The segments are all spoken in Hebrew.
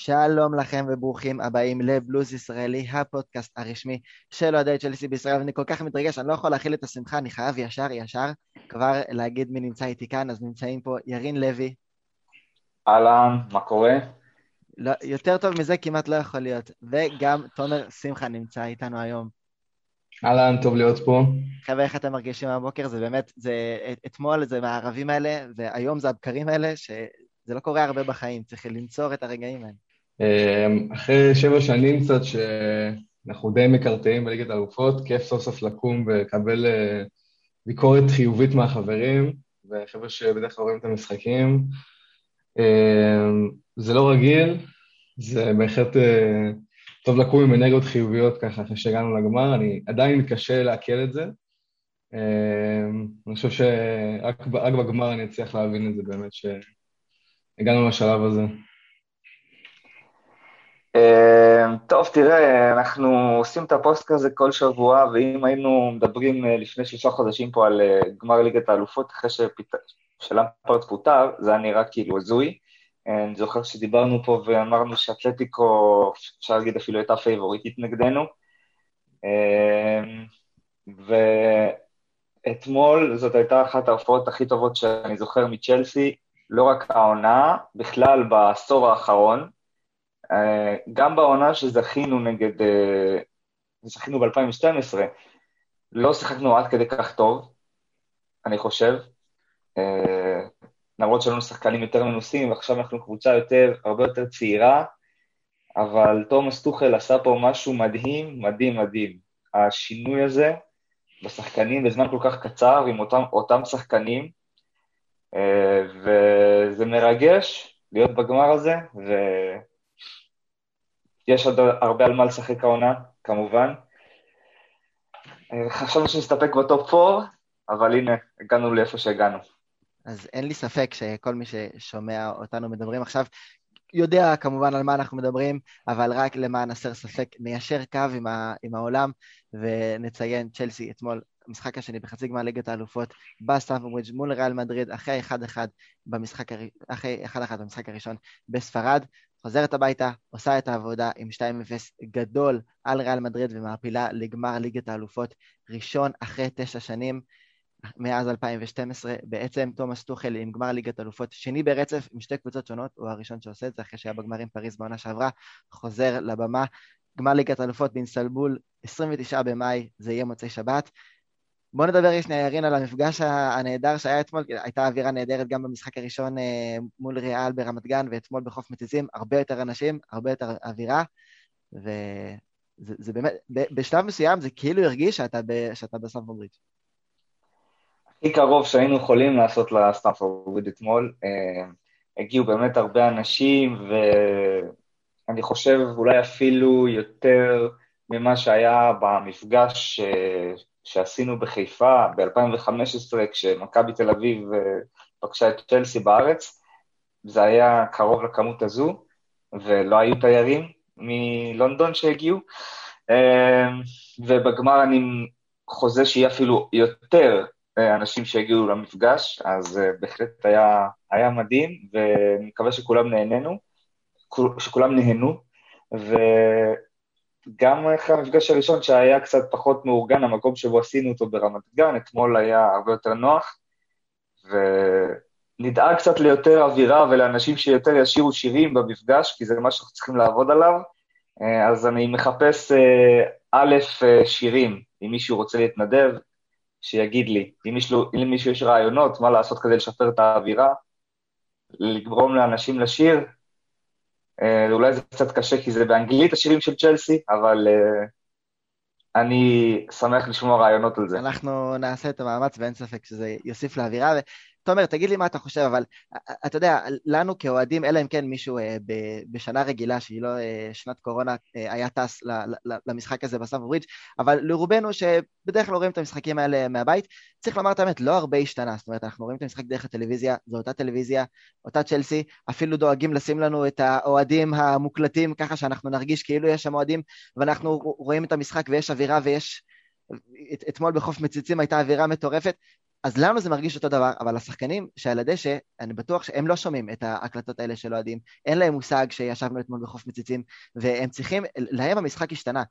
שלום לכם וברוכים הבאים לבלוז ישראלי, הפודקאסט הרשמי של אוהדי צ'לסי בישראל, ואני כל כך מתרגש, אני לא יכול להכיל את השמחה, אני חייב ישר ישר כבר להגיד מי נמצא איתי כאן, אז נמצאים פה ירין לוי. אהלן, מה קורה? לא, יותר טוב מזה כמעט לא יכול להיות, וגם תומר שמחה נמצא איתנו היום. אהלן, טוב להיות פה. חבר'ה, איך אתם מרגישים הבוקר? זה באמת, זה אתמול זה מהערבים האלה, והיום זה הבקרים האלה, שזה לא קורה הרבה בחיים, צריך לנצור את הרגעים האלה. אמ, אחרי שבע שנים קצת שאנחנו די מקרטעים בליגת האלופות, כיף סוף סוף לקום ולקבל אה, ביקורת חיובית מהחברים, וחבר'ה שבדרך כלל רואים את המשחקים. אמ, זה לא רגיל, זה בהחלט אה, טוב לקום עם אנרגיות חיוביות ככה אחרי שהגענו לגמר, אני עדיין מתקשה לעכל את זה. אמ, אני חושב שרק בגמר אני אצליח להבין את זה באמת, שהגענו לשלב הזה. אמ, טוב, תראה, אנחנו עושים את הפודקאסט הזה כל שבוע, ואם היינו מדברים אה, לפני שלושה חודשים פה על אה, גמר ליגת האלופות, אחרי שלמפארד פוטר, זה היה נראה כאילו הזוי. אני זוכר שדיברנו פה ואמרנו שאתלטיקו, אפשר להגיד אפילו הייתה פייבוריטית נגדנו. ואתמול זאת הייתה אחת ההופעות הכי טובות שאני זוכר מצ'לסי, לא רק העונה, בכלל בעשור האחרון. אה, גם בעונה שזכינו נגד, אה, זכינו ב-2012, לא שיחקנו עד כדי כך טוב, אני חושב. אה, למרות שהיו לנו שחקנים יותר מנוסים, ועכשיו אנחנו קבוצה יותר, הרבה יותר צעירה, אבל תומאס טוחל עשה פה משהו מדהים, מדהים, מדהים. השינוי הזה בשחקנים בזמן כל כך קצר, עם אותם, אותם שחקנים, וזה מרגש להיות בגמר הזה, ו... יש עוד הרבה על מה לשחק העונה, כמובן. אה, חשבנו שנסתפק בטופ 4, אבל הנה, הגענו לאיפה שהגענו. אז אין לי ספק שכל מי ששומע אותנו מדברים עכשיו, יודע כמובן על מה אנחנו מדברים, אבל רק למען הסר ספק, ניישר קו עם, ה, עם העולם ונציין צ'לסי אתמול, המשחק השני בחצי גמר ליגת האלופות בסטמפורד מול ריאל מדריד, אחרי 1-1 במשחק, אחרי 1-1 במשחק הראשון בספרד. חוזרת הביתה, עושה את העבודה עם 2-0 גדול על ריאל מדריד ומעפילה לגמר ליגת האלופות ראשון אחרי תשע שנים, מאז 2012. בעצם תומאס טוחל עם גמר ליגת האלופות שני ברצף עם שתי קבוצות שונות, הוא הראשון שעושה את זה אחרי שהיה בגמר עם פריז בעונה שעברה, חוזר לבמה. גמר ליגת האלופות באינסטלבול, 29 במאי, זה יהיה מוצאי שבת. בוא נדבר שנייה, ירין, על המפגש הנהדר שהיה אתמול, הייתה אווירה נהדרת גם במשחק הראשון אה, מול ריאל ברמת גן, ואתמול בחוף מתיזים, הרבה יותר אנשים, הרבה יותר אווירה, וזה באמת, בשלב מסוים זה כאילו הרגיש שאתה, שאתה בסטמפורד ברידג'. הכי קרוב שהיינו יכולים לעשות לסטמפורד ברידג' אתמול, אה, הגיעו באמת הרבה אנשים, ואני חושב אולי אפילו יותר ממה שהיה במפגש אה, שעשינו בחיפה ב-2015, כשמכבי תל אביב אה, פגשה את צ'לסי בארץ, זה היה קרוב לכמות הזו, ולא היו תיירים מלונדון שהגיעו, אה, ובגמר אני חוזה שיהיה אפילו יותר אה, אנשים שהגיעו למפגש, אז בהחלט היה, היה מדהים, ואני מקווה שכולם נהנינו, שכולם נהנו, ו... גם אחרי המפגש הראשון שהיה קצת פחות מאורגן, המקום שבו עשינו אותו ברמת גן, אתמול היה הרבה יותר נוח, ונדאג קצת ליותר אווירה ולאנשים שיותר ישירו שירים במפגש, כי זה מה שאנחנו צריכים לעבוד עליו. אה, אז אני מחפש אה, א', אה, שירים, אם מישהו רוצה להתנדב, שיגיד לי. אם מישהו, אם מישהו יש רעיונות, מה לעשות כדי לשפר את האווירה, לגרום לאנשים לשיר, אולי זה קצת קשה כי זה באנגלית השירים של צ'לסי, אבל אה, אני שמח לשמוע רעיונות על זה. אנחנו נעשה את המאמץ ואין ספק שזה יוסיף לאווירה, תומר, תגיד לי מה אתה חושב, אבל אתה יודע, לנו כאוהדים, אלא אם כן מישהו אה, בשנה רגילה, שהיא לא אה, שנת קורונה, אה, היה טס למשחק הזה בסאב ברידג', אבל לרובנו, שבדרך כלל רואים את המשחקים האלה מהבית, צריך לומר את האמת, לא הרבה השתנה. זאת אומרת, אנחנו רואים את המשחק דרך הטלוויזיה, זו אותה טלוויזיה, אותה צ'לסי, אפילו דואגים לשים לנו את האוהדים המוקלטים, ככה שאנחנו נרגיש כאילו יש שם אוהדים, ואנחנו רואים את המשחק ויש אווירה ויש... את, אתמול בחוף מציצים הייתה אווירה מטורפת. אז לנו זה מרגיש אותו דבר, אבל השחקנים שעל הדשא, אני בטוח שהם לא שומעים את ההקלטות האלה של אוהדים, אין להם מושג שישבנו אתמול בחוף מציצים, והם צריכים, להם המשחק השתנה.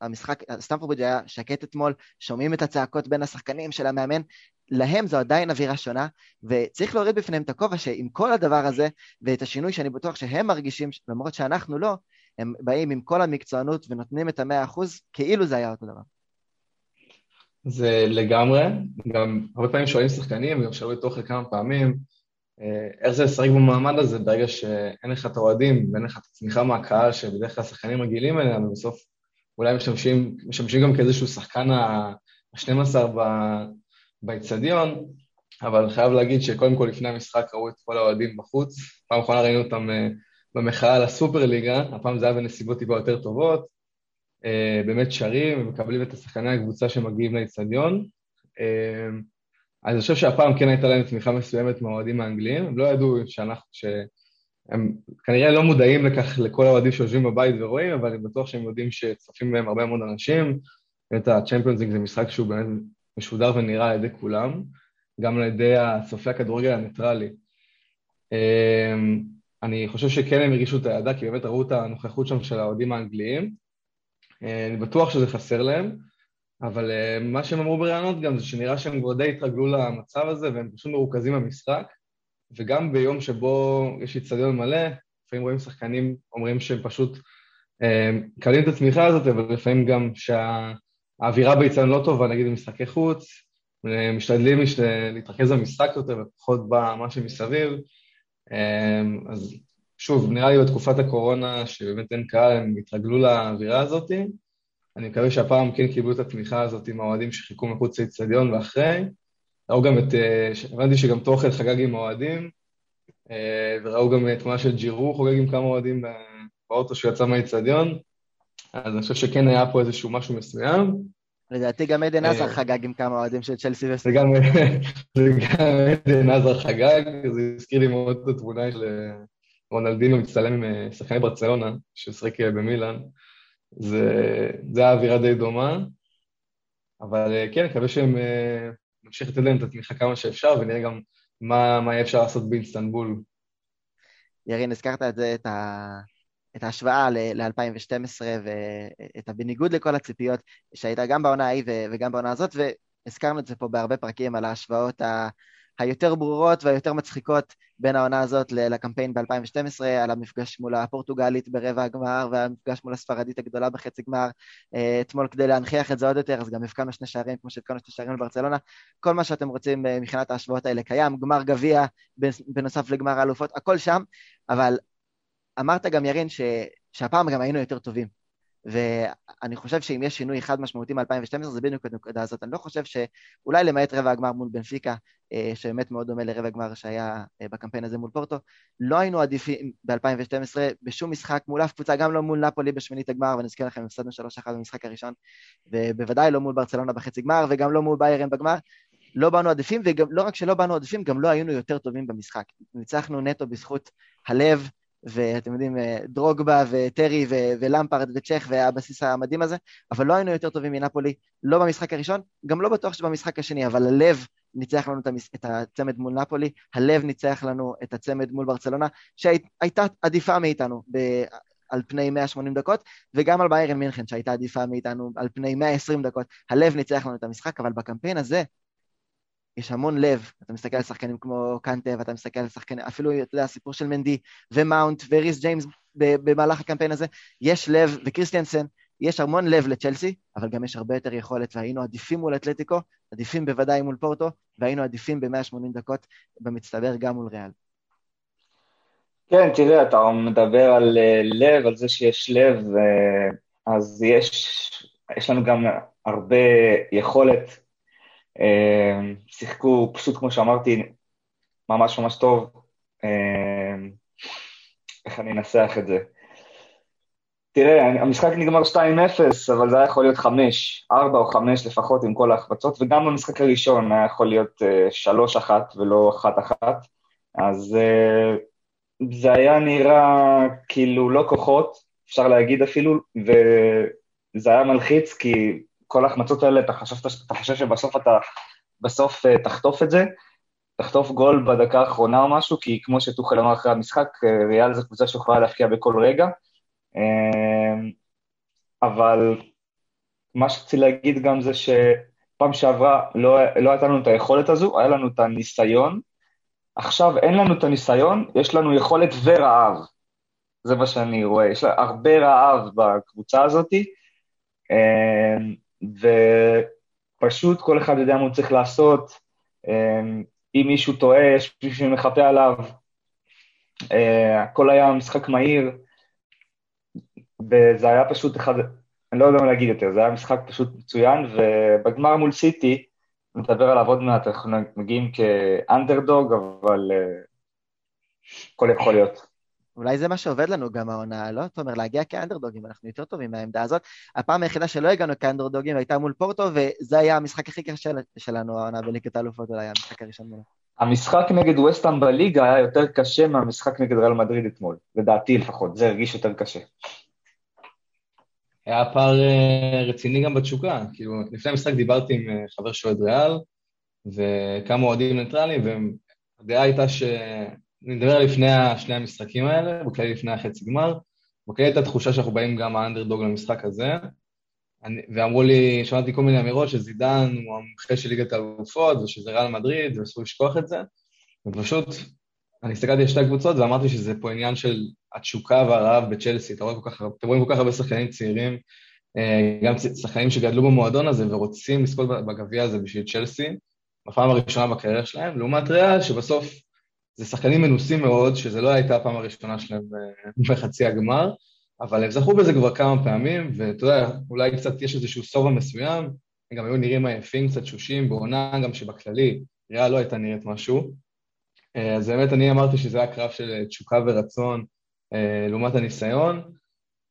המשחק, סטמפורד היה שקט אתמול, שומעים את הצעקות בין השחקנים של המאמן, להם זו עדיין אווירה שונה, וצריך להוריד בפניהם את הכובע שעם כל הדבר הזה, ואת השינוי שאני בטוח שהם מרגישים, למרות שאנחנו לא, הם באים עם כל המקצוענות ונותנים את המאה אחוז, כאילו זה היה אותו דבר. זה לגמרי, גם הרבה פעמים שואלים שחקנים, וגם שאלו את כמה פעמים, אה, איך זה לשחק במעמד הזה ברגע שאין לך את האוהדים ואין לך את הצמיחה מהקהל שבדרך כלל השחקנים רגילים אליה, ובסוף אולי משמשים, משמשים גם כאיזשהו שחקן ה-12 באיצטדיון, אבל חייב להגיד שקודם כל לפני המשחק ראו את כל האוהדים בחוץ, פעם אחרונה ראינו אותם אה, במחאה על הסופרליגה, הפעם זה היה בנסיבות טיפה יותר טובות, באמת שרים ומקבלים את השחקני הקבוצה שמגיעים לאיצטדיון. אה, אני חושב שהפעם כן הייתה להם תמיכה מסוימת מהאוהדים האנגליים, הם לא ידעו שאנחנו, שהם כנראה לא מודעים לכך לכל האוהדים שיושבים בבית ורואים, אבל אני בטוח שהם יודעים שצופים בהם הרבה מאוד אנשים. באמת ה-Champions League זה משחק שהוא באמת משודר ונראה על ידי כולם, גם על ידי צופי הכדורגל הניטרלי. אה, אני חושב שכן הם הרגישו את הידה, כי באמת ראו את הנוכחות שם של האוהדים האנגליים. אה, אני בטוח שזה חסר להם, אבל אה, מה שהם אמרו בראיונות גם זה שנראה שהם כבר די התרגלו למצב הזה והם פשוט מרוכזים במשחק, וגם ביום שבו יש איצטדיון מלא, לפעמים רואים שחקנים אומרים שהם פשוט אה, מקבלים את התמיכה הזאת, אבל לפעמים גם שהאווירה באיצטדיון לא טובה, נגיד במשחקי חוץ, משתדלים להתרכז במשחק יותר ופחות במה שמסביב. אז שוב, נראה לי בתקופת הקורונה, שבאמת אין קהל, הם התרגלו לאווירה הזאת. אני מקווה שהפעם כן קיבלו את התמיכה הזאת עם האוהדים שחיכו מחוץ לאצטדיון ואחרי. ראו גם את, אה, הבנתי שגם תוכל חגג עם האוהדים, אה, וראו גם תמונה של ג'ירו חוגג עם כמה אוהדים באוטו שהוא יצא מהאצטדיון, אז אני חושב שכן היה פה איזשהו משהו מסוים. לדעתי גם עדן עזר אה, חגג עם כמה אוהדים של צ'לסי וסטי. וגם עדן עזר חגג, זה הזכיר לי מאוד את התמונה של רונלדינו מצטלם עם אה, שחקני ברצלונה, ששחק אה, במילאן, זה, זה היה אווירה די דומה, אבל אה, כן, מקווה שהם נמשיך לתת להם את התמיכה כמה שאפשר, ונראה גם מה, מה אפשר לעשות באינסטנבול. ירין, הזכרת את זה, את, ה, את ההשוואה ל-2012, ואת הבניגוד לכל הציפיות שהייתה גם בעונה ההיא וגם בעונה הזאת, והזכרנו את זה פה בהרבה פרקים על ההשוואות ה... היותר ברורות והיותר מצחיקות בין העונה הזאת לקמפיין ב-2012, על המפגש מול הפורטוגלית ברבע הגמר והמפגש מול הספרדית הגדולה בחצי גמר. אה, אתמול כדי להנכיח את זה עוד יותר, אז גם הבקענו שני שערים כמו שהבקענו שני שערים לברצלונה. כל מה שאתם רוצים אה, מבחינת ההשוואות האלה קיים, גמר גביע בנוסף לגמר האלופות, הכל שם, אבל אמרת גם ירין ש... שהפעם גם היינו יותר טובים. ואני חושב שאם יש שינוי אחד משמעותי מ-2012 זה בדיוק הנקודה הזאת. אני לא חושב שאולי למעט רבע הגמר מול בנפיקה, אה, שבאמת מאוד דומה לרבע הגמר שהיה אה, בקמפיין הזה מול פורטו, לא היינו עדיפים ב-2012 בשום משחק מול אף קבוצה, גם לא מול נפולי בשמינית הגמר, ואני אזכיר לכם, הפסדנו 3-1 במשחק הראשון, ובוודאי לא מול ברצלונה בחצי גמר, וגם לא מול ביירן בגמר. לא באנו עדיפים, ולא רק שלא באנו עדיפים, גם לא היינו יותר טובים במשחק. ניצחנו נטו בזכות הלב, ואתם יודעים, אה, דרוגבה וטרי ו- ולמפרד וצ'ך והבסיס המדהים הזה, אבל לא היינו יותר טובים מנפולי, לא במשחק הראשון, גם לא בטוח שבמשחק השני, אבל הלב ניצח לנו את הצמד מול נפולי, הלב ניצח לנו את הצמד מול ברצלונה, שהייתה עדיפה מאיתנו ב- על פני 180 דקות, וגם על ביירן מינכן שהייתה עדיפה מאיתנו על פני 120 דקות. הלב ניצח לנו את המשחק, אבל בקמפיין הזה, יש המון לב, אתה מסתכל על שחקנים כמו קנטה, ואתה מסתכל על שחקנים, אפילו, אתה יודע, הסיפור של מנדי, ומאונט, וריס ג'יימס במהלך הקמפיין הזה, יש לב, וקריסטיאנסן, יש המון לב לצ'לסי, אבל גם יש הרבה יותר יכולת, והיינו עדיפים מול אתלטיקו, עדיפים בוודאי מול פורטו, והיינו עדיפים ב-180 דקות במצטבר גם מול ריאל. כן, תראה, אתה מדבר על אה, לב, על זה שיש לב, אז יש, יש לנו גם הרבה יכולת שיחקו פשוט, כמו שאמרתי, ממש ממש טוב. אמ, איך אני אנסח את זה? תראה, המשחק נגמר 2-0, אבל זה היה יכול להיות 5, 4 או 5 לפחות עם כל ההחפצות, וגם במשחק הראשון היה יכול להיות 3-1 אה, ולא 1-1, אז אה, זה היה נראה כאילו לא כוחות, אפשר להגיד אפילו, וזה היה מלחיץ, כי כל ההחמצות האלה, אתה חושב, אתה חושב שבסוף אתה בסוף תחטוף את זה, תחטוף גול בדקה האחרונה או משהו, כי כמו שטוחל אמר אחרי המשחק, ריאל זו קבוצה שיכולה להפקיע בכל רגע. אבל מה שרציתי להגיד גם זה שפעם שעברה לא, לא הייתה לנו את היכולת הזו, היה לנו את הניסיון. עכשיו אין לנו את הניסיון, יש לנו יכולת ורעב. זה מה שאני רואה, יש לה הרבה רעב בקבוצה הזאת, אמ, ופשוט כל אחד יודע מה הוא צריך לעשות. אמ, אם מישהו טועה, יש מישהו שמחפה עליו. אה, הכל היה משחק מהיר, וזה היה פשוט אחד, אני לא יודע מה להגיד יותר, זה היה משחק פשוט מצוין, ובגמר מול סיטי, נדבר עליו עוד מעט, אנחנו מגיעים כאנדרדוג, אבל uh, הכל יכול להיות. אולי זה מה שעובד לנו גם העונה, לא, תומר? להגיע כאנדרדוגים, אנחנו יותר טובים מהעמדה הזאת. הפעם היחידה שלא הגענו כאנדרדוגים הייתה מול פורטו, וזה היה המשחק הכי קשה שלנו, העונה בליגת האלופות, אולי המשחק הראשון מולו. המשחק נגד וסטאם בליגה היה יותר קשה מהמשחק נגד ריאל מדריד אתמול, לדעתי לפחות, זה הרגיש יותר קשה. היה פער אה, רציני גם בתשוקה, כאילו, לפני המשחק דיברתי עם אה, חבר שאוהד ריאל, וכמה אוהדים ניטרלים, והדעה הייתה ש... אני מדבר לפני שני המשחקים האלה, בכלל לפני החצי גמר, בכלל הייתה תחושה שאנחנו באים גם האנדרדוג למשחק הזה, אני, ואמרו לי, שמעתי כל מיני אמירות שזידן הוא המומחה של ליגת האלופות, ושזה ריאל מדריד, ואסור לשכוח את זה, ופשוט, אני הסתכלתי על שתי הקבוצות ואמרתי שזה פה עניין של התשוקה והרעב בצ'לסי, אתה רואה כל כך, אתם רואים כל כך הרבה שחקנים צעירים, אה, גם שחקנים שגדלו במועדון הזה ורוצים לזכות בגביע הזה בשביל צ'לסי, בפעם הראשונה בקריירה שלהם, לעומת ריאל שבסוף זה שחקנים מנוסים מאוד, שזה לא הייתה הפעם הראשונה שלהם אה, בחצי הגמר, אבל הם זכו בזה כבר כמה פעמים, ואתה יודע, אולי קצת יש איזשהו סובה מסוים, הם גם היו נראים עייפים, קצת שושים, בעונה גם שבכללי ריאל לא הייתה נראית משהו. אה, אז באמת אני אמרתי שזה היה קרב של תשוקה ורצון אה, לעומת הניסיון,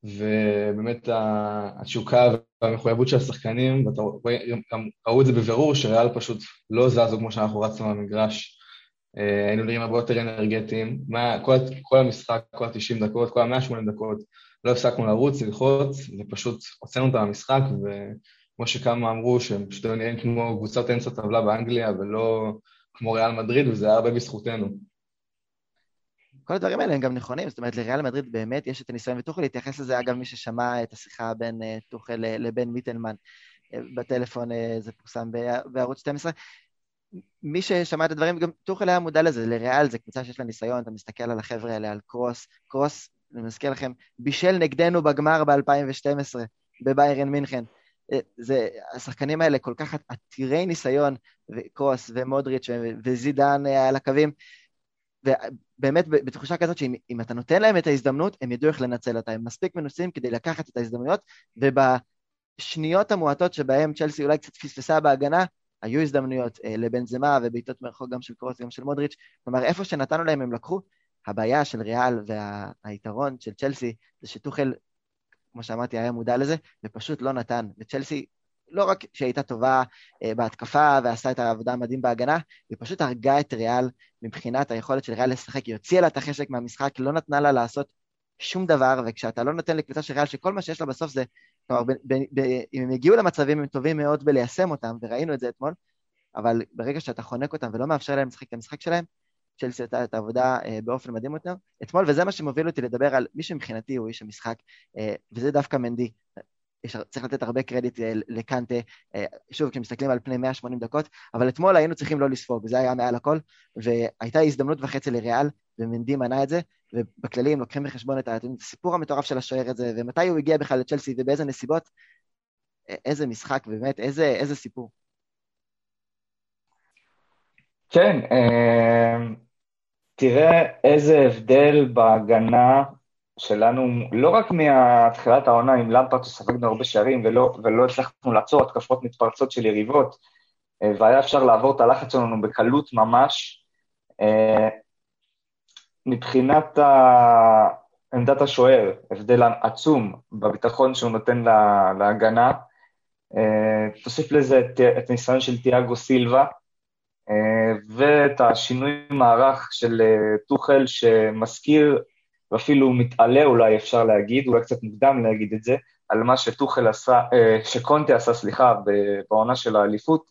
ובאמת התשוקה והמחויבות של השחקנים, ואתה רואה, גם ראו את זה בבירור, שריאל פשוט לא זזו כמו שאנחנו רצנו במגרש. אה, היינו נראים הרבה יותר אנרגטיים. כל, כל המשחק, כל ה-90 דקות, כל ה-180 דקות, לא הפסקנו לרוץ, ללחוץ, ופשוט הוצאנו אותם מהמשחק, וכמו שכמה אמרו, שהם פשוט היו נראים כמו קבוצת אמצע טבלה באנגליה, ולא כמו ריאל מדריד, וזה היה הרבה בזכותנו. כל הדברים האלה הם גם נכונים, זאת אומרת, לריאל מדריד באמת יש את הניסיון, וטוחל התייחס לזה, אגב, מי ששמע את השיחה בין uh, טוחל לבין מיטלמן בטלפון, זה פורסם בערוץ 12. מי ששמע את הדברים, גם טוחל היה מודע לזה, לריאל זה קבוצה שיש לה ניסיון, אתה מסתכל על החבר'ה האלה, על קרוס, קרוס, אני מזכיר לכם, בישל נגדנו בגמר ב-2012, בביירן מינכן. זה, השחקנים האלה כל כך עתירי ניסיון, וקרוס ומודריץ' וזידן על הקווים, ובאמת בתחושה כזאת שאם אתה נותן להם את ההזדמנות, הם ידעו איך לנצל אותה, הם מספיק מנוסים כדי לקחת את ההזדמנויות, ובשניות המועטות שבהם צ'לסי אולי קצת פספסה בהגנה, היו הזדמנויות אה, לבנזמה ובעיטות מרחוק גם של קרוס וגם של מודריץ', כלומר איפה שנתנו להם הם לקחו. הבעיה של ריאל והיתרון של צ'לסי זה שטוחל, כמו שאמרתי, היה מודע לזה, ופשוט לא נתן. וצ'לסי לא רק שהיא הייתה טובה uh, בהתקפה ועשתה את העבודה המדהים בהגנה, היא פשוט הרגה את ריאל מבחינת היכולת של ריאל לשחק, היא הוציאה לה את החשק מהמשחק, לא נתנה לה לעשות שום דבר, וכשאתה לא נותן לקבוצה של ריאל שכל מה שיש לה בסוף זה, כלומר, ב, ב, ב, אם הם הגיעו למצבים הם טובים מאוד בליישם אותם, וראינו את זה אתמול, אבל ברגע שאתה חונק אותם ולא מאפשר להם לשחק את המשחק שלהם, צ'לסי עשתה את העבודה uh, באופן מדהים יותר. אתמול, וזה מה שמוביל אותי לדבר על מי שמבחינתי הוא איש המשחק, uh, וזה דווקא מנדי. יש, צריך לתת הרבה קרדיט אה, לקנטה, אה, שוב, כשמסתכלים על פני 180 דקות, אבל אתמול היינו צריכים לא לספוג, זה היה מעל הכל, והייתה הזדמנות וחצי לריאל, ומנדי מנע את זה, ובכללי הם לוקחים בחשבון את הסיפור המטורף של השוער הזה, ומתי הוא הגיע בכלל לצ'לסי ובאיזה נסיבות, איזה משחק, באמת, איזה, איזה סיפור. כן, אה, תראה איזה הבדל בהגנה שלנו, לא רק מתחילת העונה עם למפרט שספגנו הרבה שערים ולא, ולא הצלחנו לעצור התקפות מתפרצות של יריבות, אה, והיה אפשר לעבור את הלחץ שלנו בקלות ממש. אה, מבחינת ה... עמדת השוער, הבדל עצום בביטחון שהוא נותן לה, להגנה. אה, תוסיף לזה את, את הניסיון של תיאגו סילבה, ואת השינוי מערך של טוחל שמזכיר ואפילו מתעלה אולי אפשר להגיד, אולי קצת מוקדם להגיד את זה, על מה שטוחל עשה, אה, שקונטה עשה, סליחה, בעונה של האליפות,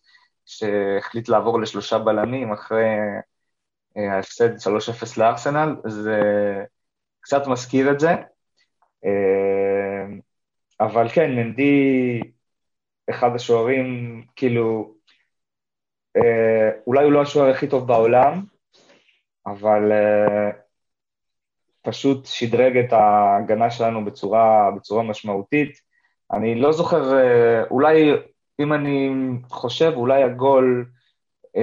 שהחליט לעבור לשלושה בלמים אחרי אה, ההפסד 3-0 לארסנל, זה קצת מזכיר את זה. אה, אבל כן, מנדי אחד השוערים, כאילו, אה, אולי הוא לא השוער הכי טוב בעולם, אבל פשוט שדרג את ההגנה שלנו בצורה, בצורה משמעותית. אני לא זוכר, אולי, אם אני חושב, אולי הגול אה,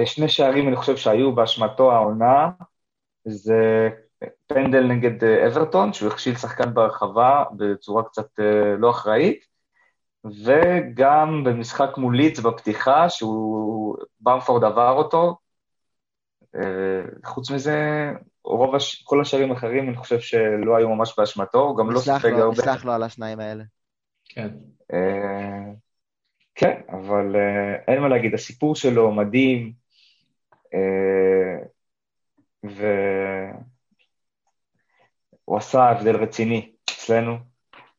שני שערים אני חושב שהיו באשמתו העונה, זה פנדל נגד אה, אברטון, שהוא הכשיל שחקן ברחבה בצורה קצת אה, לא אחראית, וגם במשחק מול ליץ בפתיחה, שהוא, במפורד עבר אותו. חוץ מזה, רוב, הש... כל השערים האחרים, אני חושב שלא היו ממש באשמתו, הוא גם לא ספג הרבה. נסלח לו על השניים האלה. כן. כן, אבל אין מה להגיד, הסיפור שלו מדהים, אה, והוא עשה הבדל רציני אצלנו,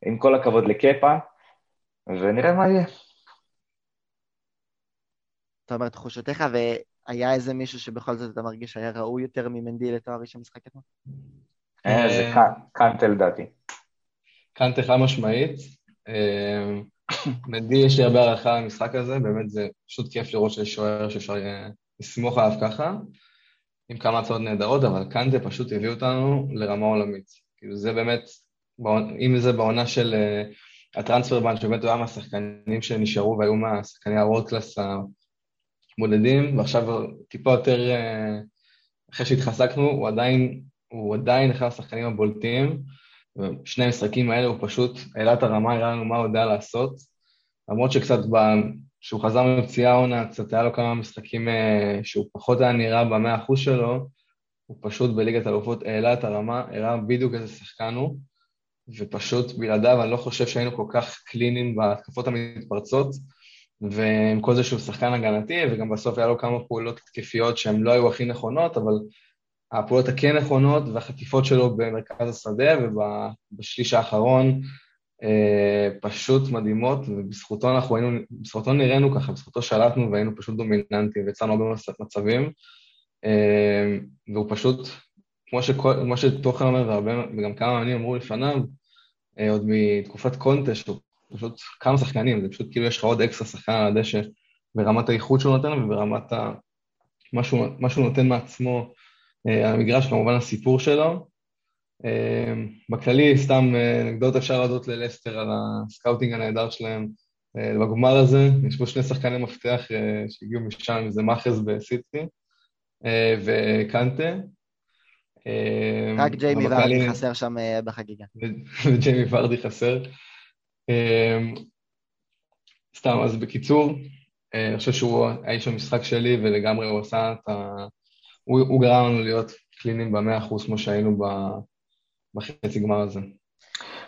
עם כל הכבוד לקפה, ונראה מה יהיה. אתה אומר תחושותיך, והיה איזה מישהו שבכל זאת אתה מרגיש שהיה ראוי יותר ממנדי לתואר ראשון משחק אתמול? אה, זה קאנטה לדעתי. קאנטה חד משמעית. אה, מנדי יש לי הרבה הערכה למשחק הזה, באמת זה פשוט כיף לראות שיש שוער שאפשר לסמוך עליו ככה, עם כמה הצעות נהדרות, אבל קנדה פשוט הביא אותנו לרמה עולמית. כאילו זה באמת, אם זה בעונה של uh, הטרנספר בנד, שבאמת הוא היה מהשחקנים שנשארו והיו מהשחקני הוורד קלאס המודדים, ועכשיו טיפה יותר, uh, אחרי שהתחזקנו, הוא עדיין, הוא עדיין אחד השחקנים הבולטים, ושני המשחקים האלה הוא פשוט העלה את הרמה, הראה לנו מה הוא יודע לעשות, למרות שקצת כשהוא חזר מפציעה עונה, קצת היה לו כמה משחקים אה, שהוא פחות היה נראה במאה אחוז שלו, הוא פשוט בליגת אלופות העלה את הרמה, הראה בדיוק איזה שחקן הוא, ופשוט בלעדיו אני לא חושב שהיינו כל כך קליניים בהתקפות המתפרצות, ועם כל זה שהוא שחקן הגנתי, וגם בסוף היה לו כמה פעולות התקפיות שהן לא היו הכי נכונות, אבל הפעולות הכן נכונות והחטיפות שלו במרכז השדה ובשליש האחרון פשוט מדהימות, ובזכותו אנחנו היינו, בזכותו נראינו ככה, בזכותו שלטנו והיינו פשוט דומיננטיים ויצאנו הרבה מצבים, אה, והוא פשוט, כמו, שכל, כמו שתוכן אומר, והרבה, וגם כמה מאמנים אמרו לפניו, אה, עוד מתקופת קונטה, שהוא פשוט כמה שחקנים, זה פשוט כאילו יש לך עוד אקסטרה שחקן על הדשא ברמת האיכות שהוא נותן וברמת ה... מה שהוא, נותן מעצמו, המגרש, כמובן הסיפור שלו, בכללי, סתם אה, נקודות אפשר להודות ללסטר על הסקאוטינג הנהדר שלהם אה, בגמר הזה. יש פה שני שחקני מפתח אה, שהגיעו משם, זה מאחרז בסיטי וקנטה. רק ג'יימי ורדי חסר שם בחגיגה. וג'יימי ורדי חסר. אמ, סתם, אז בקיצור, אני חושב שהוא האיש המשחק שלי, ולגמרי הוא עשה את ה... הוא, הוא גרם לנו להיות קליניים במאה אחוז כמו שהיינו ב... בחצי גמר הזה.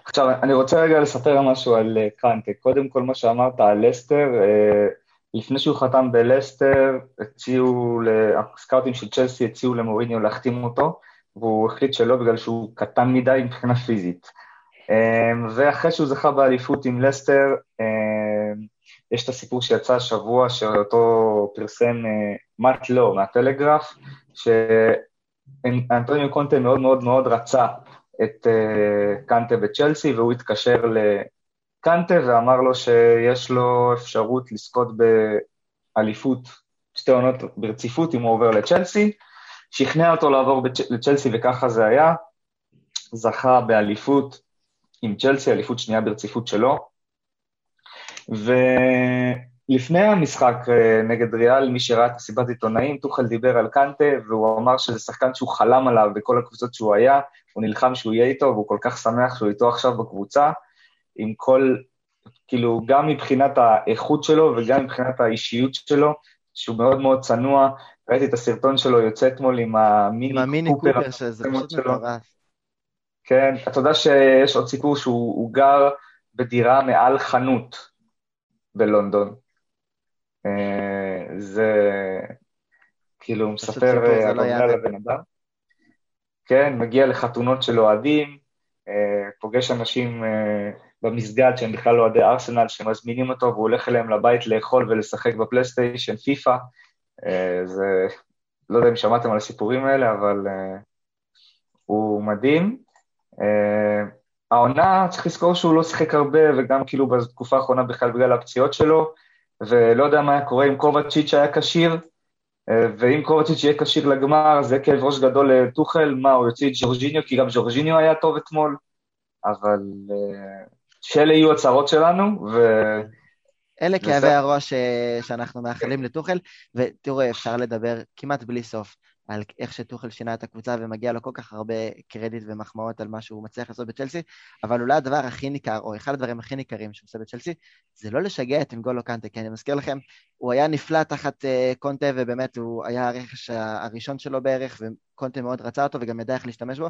עכשיו, אני רוצה רגע לספר משהו על אה, קאנטה. קודם כל, מה שאמרת על לסטר, אה, לפני שהוא חתם בלסטר, הציעו, הסקאוטים של צ'לסי הציעו למוריניו להחתים אותו, והוא החליט שלא בגלל שהוא קטן מדי מבחינה פיזית. אה, ואחרי שהוא זכה באליפות עם לסטר, יש את הסיפור שיצא השבוע, שאותו פרסם מאט לו מהטלגרף, שאנטוניו קונטה מאוד מאוד מאוד רצה את uh, קנטה בצ'לסי, והוא התקשר לקנטה ואמר לו שיש לו אפשרות לזכות באליפות שתי עונות ברציפות אם הוא עובר לצ'לסי. שכנע אותו לעבור. לצ'לסי וככה זה היה. זכה באליפות עם צ'לסי, אליפות שנייה ברציפות שלו. ולפני המשחק אה, נגד ריאל, מי שראה את הסיבת עיתונאים, טוחל דיבר על קנטה, והוא אמר שזה שחקן שהוא חלם עליו בכל הקבוצות שהוא היה, הוא נלחם שהוא יהיה איתו, והוא כל כך שמח שהוא איתו עכשיו בקבוצה, עם כל, כאילו, גם מבחינת האיכות שלו וגם מבחינת האישיות שלו, שהוא מאוד מאוד צנוע. ראיתי את הסרטון שלו יוצא אתמול עם המיני עם המיני קופר, קופר שזה פשוט מטורף. כן, אתה יודע שיש עוד סיפור שהוא גר בדירה מעל חנות בלונדון. אה, זה כאילו מספר הרבה על הבן אדם. כן, מגיע לחתונות של אוהדים, אה, פוגש אנשים אה, במסגד, שהם בכלל אוהדי ארסנל, שמזמינים אותו והוא הולך אליהם לבית לאכול ולשחק בפלייסטיישן פיפא. זה, לא יודע אם שמעתם על הסיפורים האלה, אבל הוא מדהים. העונה, צריך לזכור שהוא לא שיחק הרבה, וגם כאילו בתקופה האחרונה בכלל בגלל הפציעות שלו, ולא יודע מה היה קורה אם קובצ'יץ' היה כשיר, ואם קובצ'יץ' יהיה כשיר לגמר, זה כאב ראש גדול לטוחל, מה, הוא יוציא את ג'ורג'יניו, כי גם ג'ורג'יניו היה טוב אתמול, אבל אה, שאלה יהיו הצהרות שלנו, ו... אלה כאבי הראש אה, שאנחנו מאחלים לטוחל, ותראו, אפשר לדבר כמעט בלי סוף על איך שטוחל שינה את הקבוצה ומגיע לו כל כך הרבה קרדיט ומחמאות על מה שהוא מצליח לעשות בצ'לסי, אבל אולי הדבר הכי ניכר, או אחד הדברים הכי ניכרים שהוא עושה בצ'לסי, זה לא לשגע את אנגולו קנטה, כי אני מזכיר לכם, הוא היה נפלא תחת uh, קונטה, ובאמת הוא היה הרכש הראשון שלו בערך, וקונטה מאוד רצה אותו וגם ידע איך להשתמש בו,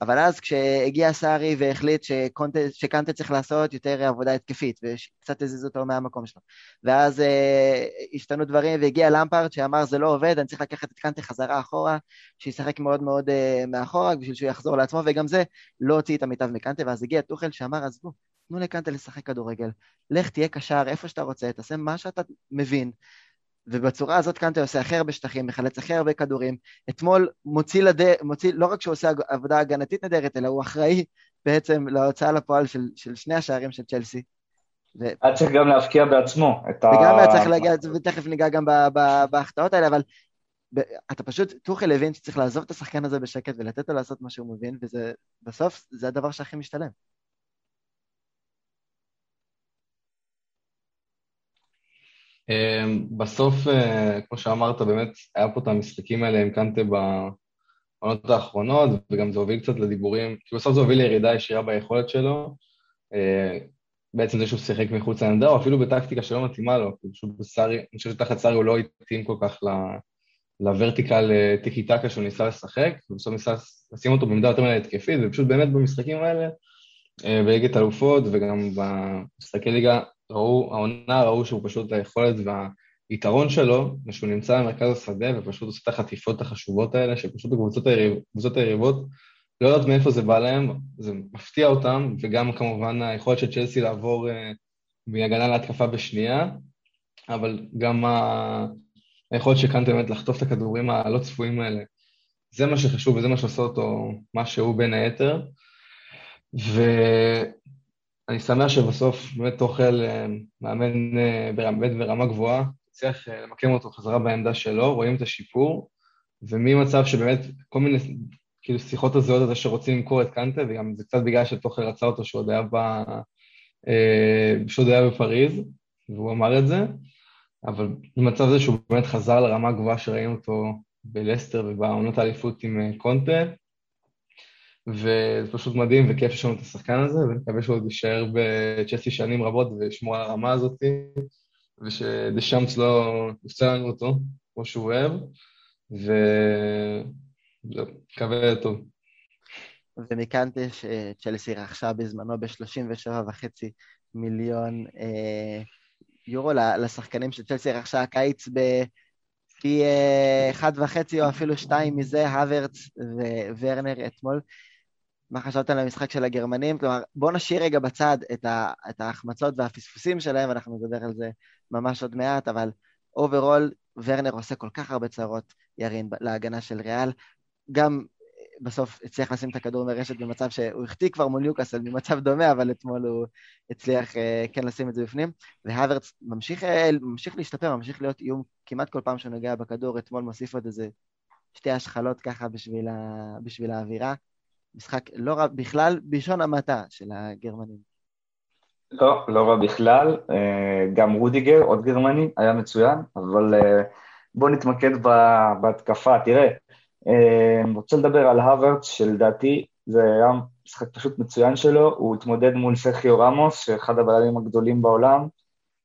אבל אז כשהגיע סארי והחליט שקונטה, שקנטה צריך לעשות יותר עבודה התקפית, וקצת הזיז אותו מהמקום שלו, ואז uh, השתנו דברים, והגיע למפארד שאמר זה לא עובד, אני צריך לקחת את קנטה חזרה אחורה, שישחק מאוד מאוד uh, מאחורה, בשביל שהוא יחזור לעצמו, וגם זה לא הוציא את המיטב מקנטה, ואז הגיע טוחל שאמר, עזבו, תנו לקנטה לשחק כדורגל, לך תהיה קשר איפה שאתה רוצה, תעשה מה שאתה מבין, ובצורה הזאת קנטה עושה הכי הרבה שטחים, מחלץ הכי הרבה כדורים. אתמול מוציא, לד... מוציא, לא רק שהוא עושה עבודה הגנתית נהדרת, אלא הוא אחראי בעצם להוצאה לפועל של, של שני השערים של צ'לסי. ו... היה צריך גם להבקיע בעצמו את ה... וגם היה צריך להגיע, ותכף ניגע גם בהחטאות האלה, אבל אתה פשוט, טוחל הבין שצריך לעזוב את השחקן הזה בשקט ולתת לו לעשות מה שהוא מבין, וזה, בסוף, זה הדבר שהכי משתלם. בסוף, אה, כמו שאמרת, באמת היה פה את המשחקים האלה עם קנטה בעונות האחרונות, וגם זה הוביל קצת לדיבורים, כי בסוף זה הוביל לירידה ישירה ביכולת שלו, אה, בעצם זה שהוא שיחק מחוץ לעמדה, או אפילו בטקטיקה שלא מתאימה לו, כי פשוט בסארי, אני חושב שתחת סארי הוא לא התאים כל כך לוורטיקל אה, טיקי טקה שהוא ניסה לשחק, ובסוף ניסה לשים אותו בעמדה יותר מדי התקפית, ופשוט באמת במשחקים האלה, בליגת אלופות וגם במשחקי ליגה ראו, העונה ראו שהוא פשוט היכולת והיתרון שלו, שהוא נמצא במרכז השדה ופשוט עושה את החטיפות החשובות האלה, שפשוט הקבוצות היריב, היריבות לא יודעות מאיפה זה בא להם, זה מפתיע אותם, וגם כמובן היכולת של צ'לסי לעבור uh, מהגנה להתקפה בשנייה, אבל גם ה... היכולת של קאנטה באמת לחטוף את הכדורים הלא צפויים האלה. זה מה שחשוב וזה מה שעושה אותו מה שהוא בין היתר. ו... אני שמח שבסוף באמת אוכל אה, מאמן אה, באמת ברמה גבוהה, צריך אה, למקם אותו חזרה בעמדה שלו, רואים את השיפור, וממצב שבאמת כל מיני כאילו שיחות הזויות הזה שרוצים למכור את קנטה, וגם זה קצת בגלל שתוכל רצה אותו שהוא עוד היה, ב... שהוא היה בפריז, והוא אמר את זה, אבל במצב זה שהוא באמת חזר לרמה הגבוהה שראינו אותו בלסטר ובעונות האליפות עם קונטה, וזה פשוט מדהים וכיף שיש לנו את השחקן הזה, ונקווה שהוא עוד יישאר בצ'סי שנים רבות וישמור על הרמה הזאת, ושדשאמפס לא יפצע לנו אותו, כמו שהוא אוהב, ונקווה טוב. ומכאן צ'לסי רכשה בזמנו ב-37.5 מיליון אה, יורו לשחקנים של צ'לסי רכשה הקיץ ב... פי אה, אחד וחצי או אפילו שתיים מזה, הוורץ וורנר אתמול מה חשבת על המשחק של הגרמנים? כלומר, בואו נשאיר רגע בצד את, ה, את ההחמצות והפספוסים שלהם, אנחנו נדבר על זה ממש עוד מעט, אבל overall, ורנר עושה כל כך הרבה צרות, ירין, להגנה של ריאל. גם בסוף הצליח לשים את הכדור ברשת במצב שהוא החטיא כבר מול ניוקאסל ממצב דומה, אבל אתמול הוא הצליח אה, כן לשים את זה בפנים. והוורץ ממשיך, אה, ממשיך להשתפר, ממשיך להיות איום כמעט כל פעם שהוא נוגע בכדור, אתמול מוסיף עוד איזה שתי השחלות ככה בשביל, ה... בשביל האווירה. משחק לא רע בכלל, בלשון המעטה של הגרמנים. לא, לא רע בכלל. אה, גם רודיגר, עוד גרמני, היה מצוין, אבל אה, בואו נתמקד בהתקפה. תראה, אה, רוצה לדבר על הוורץ, שלדעתי זה היה משחק פשוט מצוין שלו, הוא התמודד מול סרחיו רמוס, שאחד הבעלים הגדולים בעולם,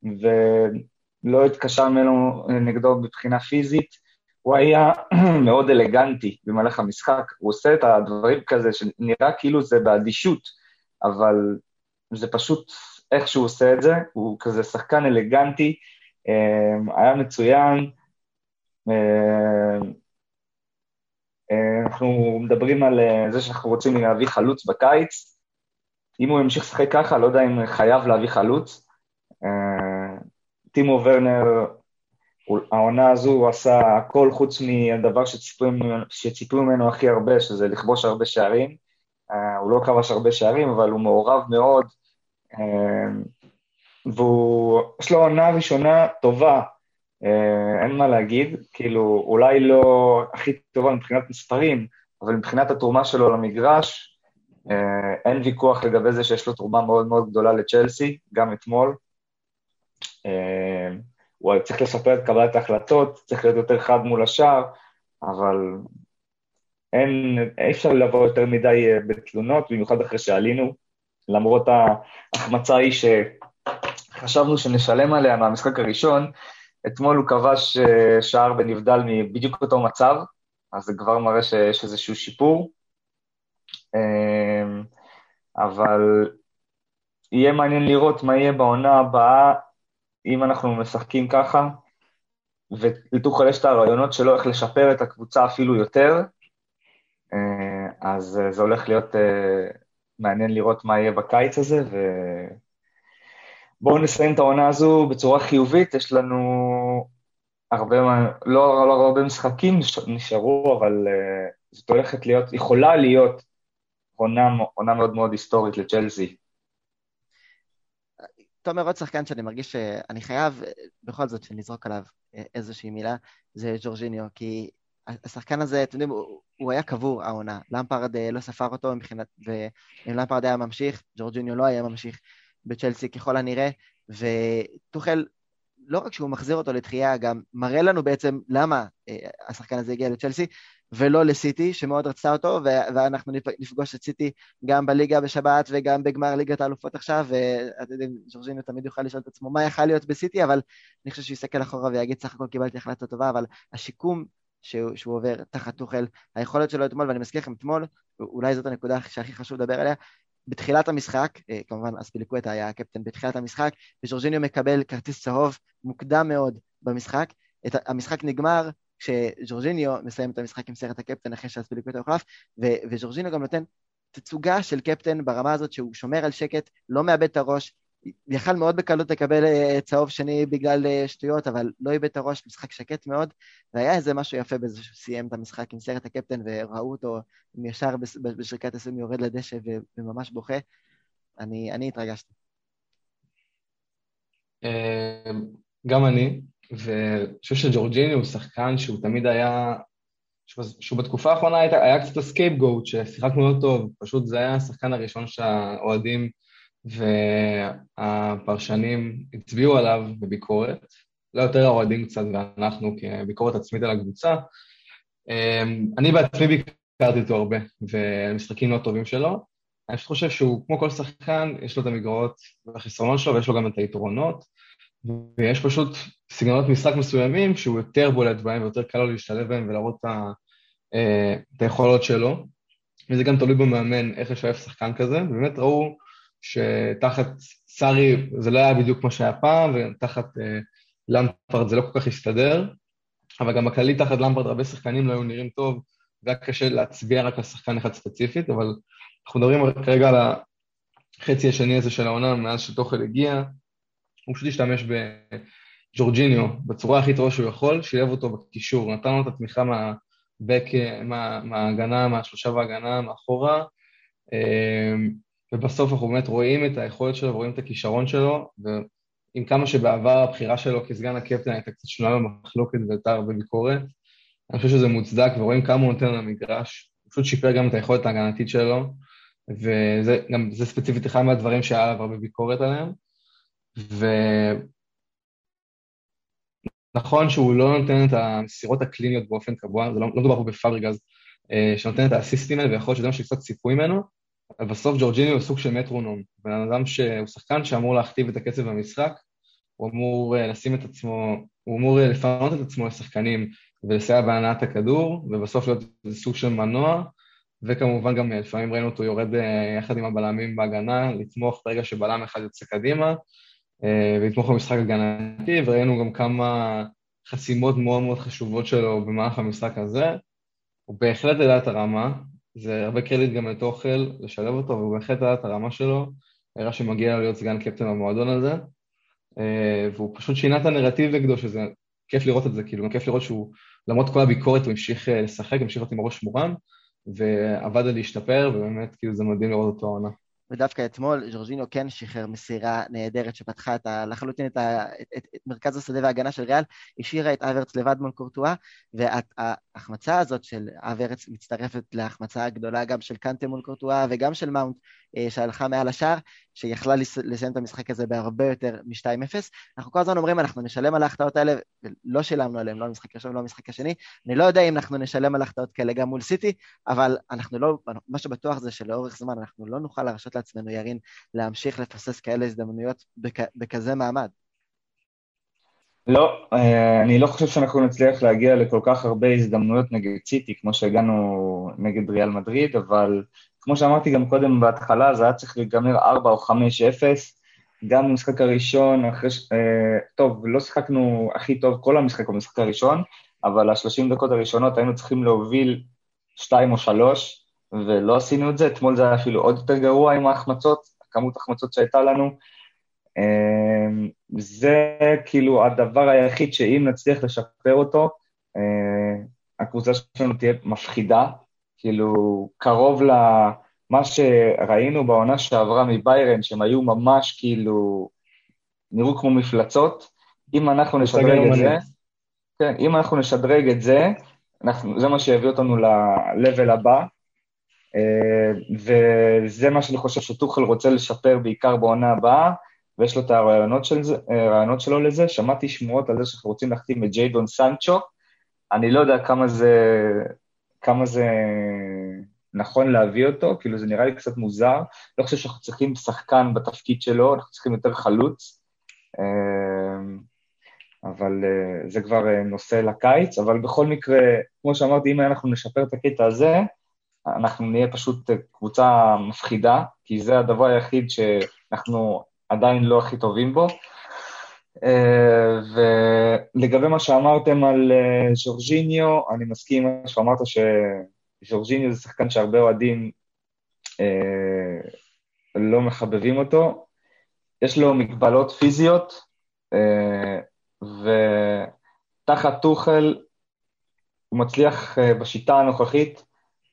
ולא התקשר ממנו נגדו מבחינה פיזית. הוא היה מאוד אלגנטי במהלך המשחק, הוא עושה את הדברים כזה שנראה כאילו זה באדישות, אבל זה פשוט איך שהוא עושה את זה, הוא כזה שחקן אלגנטי, אה, היה מצוין. אה, אה, אנחנו מדברים על זה שאנחנו רוצים להביא חלוץ בקיץ, אם הוא ימשיך לשחק ככה, לא יודע אם חייב להביא חלוץ. טימו ורנר, העונה הזו הוא עשה הכל חוץ מהדבר שציפו ממנו הכי הרבה, שזה לכבוש הרבה שערים. הוא לא כבש הרבה שערים, אבל הוא מעורב מאוד, ויש לו עונה ראשונה טובה, אין מה להגיד, כאילו, אולי לא הכי טובה מבחינת מספרים, אבל מבחינת התרומה שלו למגרש, אין ויכוח לגבי זה שיש לו תרומה מאוד מאוד גדולה לצ'לסי, גם אתמול. הוא צריך לשפר את קבלת ההחלטות, צריך להיות יותר חד מול השאר, אבל אין, אי אפשר לבוא יותר מדי בתלונות, במיוחד אחרי שעלינו, למרות ההחמצה היא שחשבנו שנשלם עליה מהמשחק הראשון, אתמול הוא כבש שער בנבדל מבדיוק אותו מצב, אז זה כבר מראה שיש איזשהו שיפור. אבל יהיה מעניין לראות מה יהיה בעונה הבאה, אם אנחנו משחקים ככה, ולטוחל יש את הרעיונות שלו איך לשפר את הקבוצה אפילו יותר, אז זה הולך להיות מעניין לראות מה יהיה בקיץ הזה, ו... בואו נסיים את העונה הזו בצורה חיובית, יש לנו הרבה, לא, לא הרבה משחקים נשארו, אבל זאת הולכת להיות, יכולה להיות עונה, עונה מאוד מאוד היסטורית לצ'לסי. תומר, עוד שחקן שאני מרגיש שאני חייב בכל זאת שנזרוק עליו איזושהי מילה, זה ג'ורג'יניו, כי השחקן הזה, אתם יודעים, הוא, הוא היה קבור העונה. למפרד אה, לא ספר אותו מבחינת, ואם למפרד היה ממשיך, ג'ורג'יניו לא היה ממשיך בצ'לסי ככל הנראה, וטוחל, לא רק שהוא מחזיר אותו לתחייה, גם מראה לנו בעצם למה אה, השחקן הזה הגיע לצ'לסי, ולא לסיטי, שמאוד רצתה אותו, ואנחנו נפגוש את סיטי גם בליגה בשבת וגם בגמר ליגת האלופות עכשיו, ואתם יודעים, ז'ורג'יניו תמיד יוכל לשאול את עצמו מה יכל להיות בסיטי, אבל אני חושב שהוא יסתכל אחורה ויגיד, סך הכל קיבלתי החלטה טובה, אבל השיקום שהוא, שהוא עובר תחת טוחל, היכולת שלו אתמול, ואני מזכיר לכם אתמול, אולי זאת הנקודה שהכי חשוב לדבר עליה, בתחילת המשחק, אה, כמובן אספיליקווטה היה הקפטן בתחילת המשחק, וז'ורג'יניו מקבל כרטיס צהוב מוקדם מאוד במשחק. את, המשחק נגמר כשז'ורג'יניו מסיים את המשחק עם סרט הקפטן אחרי שאספיליקווטה הוחלף, וז'ורג'יניו גם נותן תצוגה של קפטן ברמה הזאת שהוא שומר על שקט, לא מאבד את הראש, יכל מאוד בקלות לקבל אה, צהוב שני בגלל אה, שטויות, אבל לא איבד את הראש, משחק שקט מאוד, והיה איזה משהו יפה בזה שהוא סיים את המשחק עם סרט הקפטן וראו אותו ישר בשריקת הסיום יורד לדשא וממש בוכה. אני, אני התרגשתי. אה, גם אני, ואני חושב שג'ורג'יניו הוא שחקן שהוא תמיד היה, שהוא בתקופה האחרונה היה, היה קצת ה scapegoat, כששיחקנו לא טוב, פשוט זה היה השחקן הראשון שהאוהדים והפרשנים הצביעו עליו בביקורת, לא יותר האוהדים קצת ואנחנו כביקורת עצמית על הקבוצה. אמ, אני בעצמי ביקרתי אותו הרבה, ומשחקים לא טובים שלו. אני פשוט חושב שהוא, כמו כל שחקן, יש לו את המגרעות והחסרונות שלו, ויש לו גם את היתרונות, ויש פשוט סגנונות משחק מסוימים שהוא יותר בולט בהם ויותר קל לו להשתלב בהם ולהראות את, אה, היכולות שלו, וזה גם תלוי במאמן איך לשלב שחקן כזה, ובאמת ראו שתחת סארי זה לא היה בדיוק כמו שהיה פעם, ותחת uh, למפרד זה לא כל כך הסתדר, אבל גם בכללי תחת למפרד הרבה שחקנים לא היו נראים טוב, והיה קשה להצביע רק על שחקן אחד ספציפית, אבל אנחנו מדברים כרגע על החצי השני הזה של העונה מאז שטוחל הגיע, הוא פשוט השתמש בג'ורג'יניו בצורה הכי טובה שהוא יכול, שילב אותו בקישור, נתן לו את התמיכה מהבק, מה, מההגנה, מהשלושה וההגנה, מאחורה, אה, ובסוף אנחנו באמת רואים את היכולת שלו ורואים את הכישרון שלו, ועם כמה שבעבר הבחירה שלו כסגן הקפטן הייתה קצת שנויה במחלוקת והייתה הרבה ביקורת, אני חושב שזה מוצדק ורואים כמה הוא נותן למגרש, הוא פשוט שיפר גם את היכולת ההגנתית שלו, וזה גם, ספציפית אחד מהדברים שהיה עליו הרבה ביקורת עליהם, ונכון שהוא לא נותן את המסירות הקליניות באופן קבוע, זה לא, לא מדובר פה בפאבריגז, אה, שנותן את האסיסטים האלה, ויכול להיות שזה מה שקצת ציפו ממנו, אבל בסוף ג'ורג'יני הוא סוג של מטרונום, בן אדם שהוא שחקן שאמור להכתיב את הקצב במשחק, הוא אמור אה, לשים את עצמו, הוא אמור אה, לפנות את עצמו לשחקנים ולסייע בהנעת הכדור, ובסוף להיות סוג של מנוע, וכמובן גם לפעמים ראינו אותו יורד יחד עם הבלמים בהגנה, לתמוך ברגע שבלם אחד יוצא קדימה, ולתמוך במשחק הגנתי, וראינו גם כמה חסימות מאוד מאוד חשובות שלו במהלך המשחק הזה. הוא בהחלט העלה את הרמה, זה הרבה קרדיט גם לתוכל, לשלב אותו, והוא בהחלט ראה את הרמה שלו, הראה שמגיע להיות סגן קפטן במועדון הזה, אה, והוא פשוט שינה את הנרטיב נגדו, שזה כיף לראות את זה, כאילו, כיף לראות שהוא, למרות כל הביקורת, הוא המשיך אה, לשחק, המשיך להיות עם הראש מורם, ועבד על להשתפר, ובאמת, כאילו, זה מדהים לראות אותו העונה. ודווקא אתמול ז'ורג'ינו כן שחרר מסירה נהדרת שפתחה את ה, לחלוטין את, ה, את, את, את מרכז השדה וההגנה של ריאל, השאירה את אברץ לבד מול קורטואה, וההחמצה הזאת של אברץ מצטרפת להחמצה הגדולה גם של קנטה מול קורטואה וגם של מאונט אה, שהלכה מעל השער, שיכלה לסיים את המשחק הזה בהרבה יותר מ-2-0. אנחנו כל הזמן אומרים, אנחנו נשלם על ההחטאות האלה, ולא שילמנו עליהן, לא במשחק הראשון ולא במשחק השני. אני לא יודע אם אנחנו נשלם על החטאות כאלה גם מול סיטי, אבל אנחנו לא, מה שבטוח זה שלאורך זמן אנחנו לא נוכל להרשות לעצמנו, ירין, להמשיך לפסס כאלה הזדמנויות בכ, בכזה מעמד. לא, אה, אני לא חושב שאנחנו נצליח להגיע לכל כך הרבה הזדמנויות נגד סיטי, כמו שהגענו נגד ריאל מדריד, אבל כמו שאמרתי גם קודם בהתחלה, זה היה צריך להיגמר 4 או 5-0. גם במשחק הראשון, אחרי ש... אה, טוב, לא שיחקנו הכי טוב כל המשחק במשחק הראשון, אבל ה-30 דקות הראשונות היינו צריכים להוביל 2 או 3, ולא עשינו את זה. אתמול זה היה אפילו עוד יותר גרוע עם ההחמצות, כמות ההחמצות שהייתה לנו. אה, זה כאילו הדבר היחיד שאם נצליח לשפר אותו, אה, הקבוצה שלנו תהיה מפחידה, כאילו, קרוב למה שראינו בעונה שעברה מביירן, שהם היו ממש כאילו, נראו כמו מפלצות. אם אנחנו נשדרג את זה, כן, אם אנחנו נשדרג את זה, אנחנו, זה מה שיביא אותנו ל-level הבא, אה, וזה מה שאני חושב שטוחל רוצה לשפר בעיקר בעונה הבאה, ויש לו את הרעיונות, של זה, הרעיונות שלו לזה. שמעתי שמועות על זה שאנחנו רוצים להחתים את ג'יידון סנצ'ו, אני לא יודע כמה זה כמה זה נכון להביא אותו, כאילו זה נראה לי קצת מוזר. לא חושב שאנחנו צריכים שחקן בתפקיד שלו, אנחנו צריכים יותר חלוץ. אמ, אבל אה, זה כבר אה, נושא לקיץ, אבל בכל מקרה, כמו שאמרתי, אם אנחנו נשפר את הקטע הזה, אנחנו נהיה פשוט קבוצה מפחידה, כי זה הדבר היחיד שאנחנו עדיין לא הכי טובים בו. אה, ולגבי מה שאמרתם על ז'ורג'יניו, אה, אני מסכים עם מה שאמרת שז'ורג'יניו זה שחקן שהרבה אוהדים אה, לא מחבבים אותו. יש לו מגבלות פיזיות, ותחת טוחל הוא מצליח בשיטה הנוכחית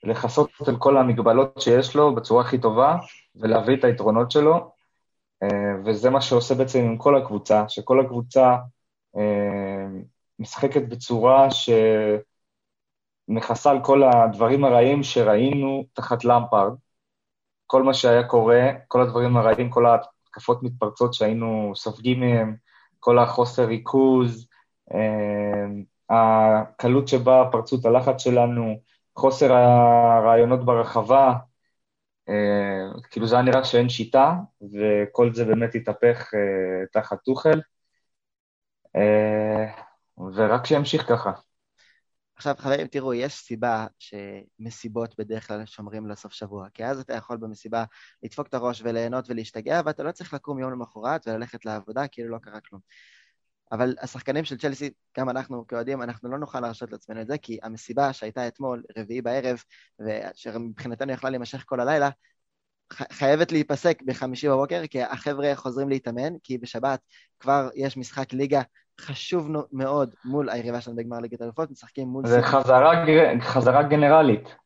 לכסות על כל המגבלות שיש לו בצורה הכי טובה ולהביא את היתרונות שלו. אה, וזה מה שעושה בעצם עם כל הקבוצה, שכל הקבוצה אה, משחקת בצורה שמכסה על כל הדברים הרעים שראינו תחת למפארד. כל מה שהיה קורה, כל הדברים הרעים, כל ההתקפות מתפרצות שהיינו סופגים מהם, כל החוסר ריכוז, אה, הקלות שבה פרצו את הלחץ שלנו, חוסר הרעיונות ברחבה, כאילו זה היה נראה שאין שיטה, וכל זה באמת התהפך אה, תחת טוחל, אה, ורק שימשיך ככה. עכשיו חברים, תראו, יש סיבה שמסיבות בדרך כלל שומרים לסוף שבוע, כי אז אתה יכול במסיבה לדפוק את הראש וליהנות ולהשתגע, ואתה לא צריך לקום יום למחרת וללכת לעבודה כאילו לא קרה כלום. אבל השחקנים של צ'לסי, גם אנחנו כאוהדים, אנחנו לא נוכל להרשות לעצמנו את זה, כי המסיבה שהייתה אתמול, רביעי בערב, ושמבחינתנו יכלה להימשך כל הלילה, חייבת להיפסק בחמישי בבוקר, כי החבר'ה חוזרים להתאמן, כי בשבת כבר יש משחק ליגה חשוב מאוד מול היריבה שלנו בגמר ליגת אלופות, משחקים מול... זה חזרה, חזרה גנרלית.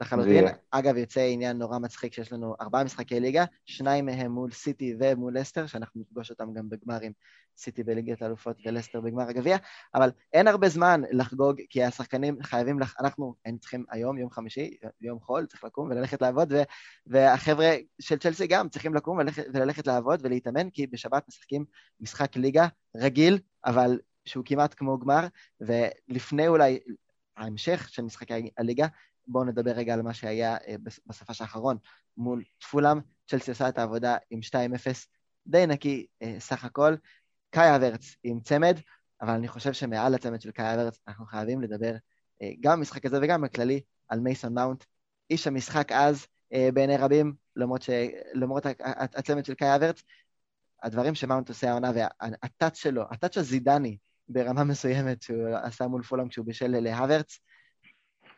לחלוטין. זה... אגב, יוצא עניין נורא מצחיק שיש לנו ארבעה משחקי ליגה, שניים מהם מול סיטי ומול לסטר, שאנחנו נפגוש אותם גם בגמרים, סיטי בליגת האלופות ולסטר בגמר הגביע, אבל אין הרבה זמן לחגוג, כי השחקנים חייבים, לח... אנחנו היינו צריכים היום, יום חמישי, יום חול, צריך לקום וללכת לעבוד, ו... והחבר'ה של צ'לסי גם צריכים לקום וללכת, וללכת לעבוד ולהתאמן, כי בשבת משחקים משחק ליגה רגיל, אבל שהוא כמעט כמו גמר, ולפני אולי ההמשך של משחקי הליגה, בואו נדבר רגע על מה שהיה אה, בסופש האחרון מול פולאם. צ'לסי עשה את העבודה עם 2-0 די נקי אה, סך הכל. קאי אברץ עם צמד, אבל אני חושב שמעל הצמד של קאי אברץ אנחנו חייבים לדבר אה, גם במשחק הזה וגם בכללי על מייסון מאונט. איש המשחק אז בעיני רבים, למרות, ש... למרות הצמד של קאי אברץ, הדברים שמאונט עושה העונה והטאץ' שלו, הטאץ' הזידני ברמה מסוימת שהוא עשה מול פולאם כשהוא בישל להוורץ,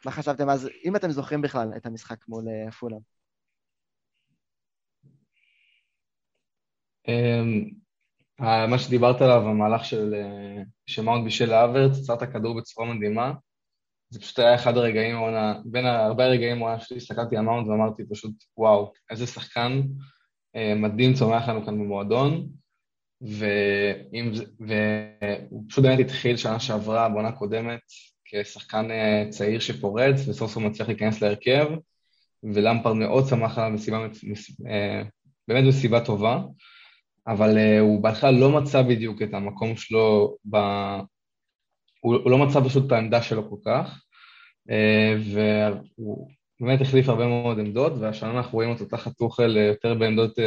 מה חשבתם אז, אם אתם זוכרים בכלל את המשחק מול פולאם? אמ, מה שדיברת עליו, המהלך של שמאונט בישל לאברץ, עצר את הכדור בצורה מדהימה. זה פשוט היה אחד הרגעים, בין הרבה הרגעים בעונה שלי, הסתכלתי על מאונט ואמרתי פשוט, וואו, איזה שחקן מדהים צומח לנו כאן במועדון. והוא פשוט באמת התחיל שנה שעברה, בעונה קודמת, כשחקן אה, צעיר שפורץ, וסוף סוף מצליח להיכנס להרכב, ולמפרד מאוד שמח עליו מסיבה, אה, באמת מסיבה טובה, אבל אה, הוא בהתחלה לא מצא בדיוק את המקום שלו, ב... הוא, לא מצא פשוט את העמדה שלו כל כך, והוא באמת החליף הרבה מאוד עמדות, והשנה אנחנו רואים אותו תחת טוחל יותר בעמדות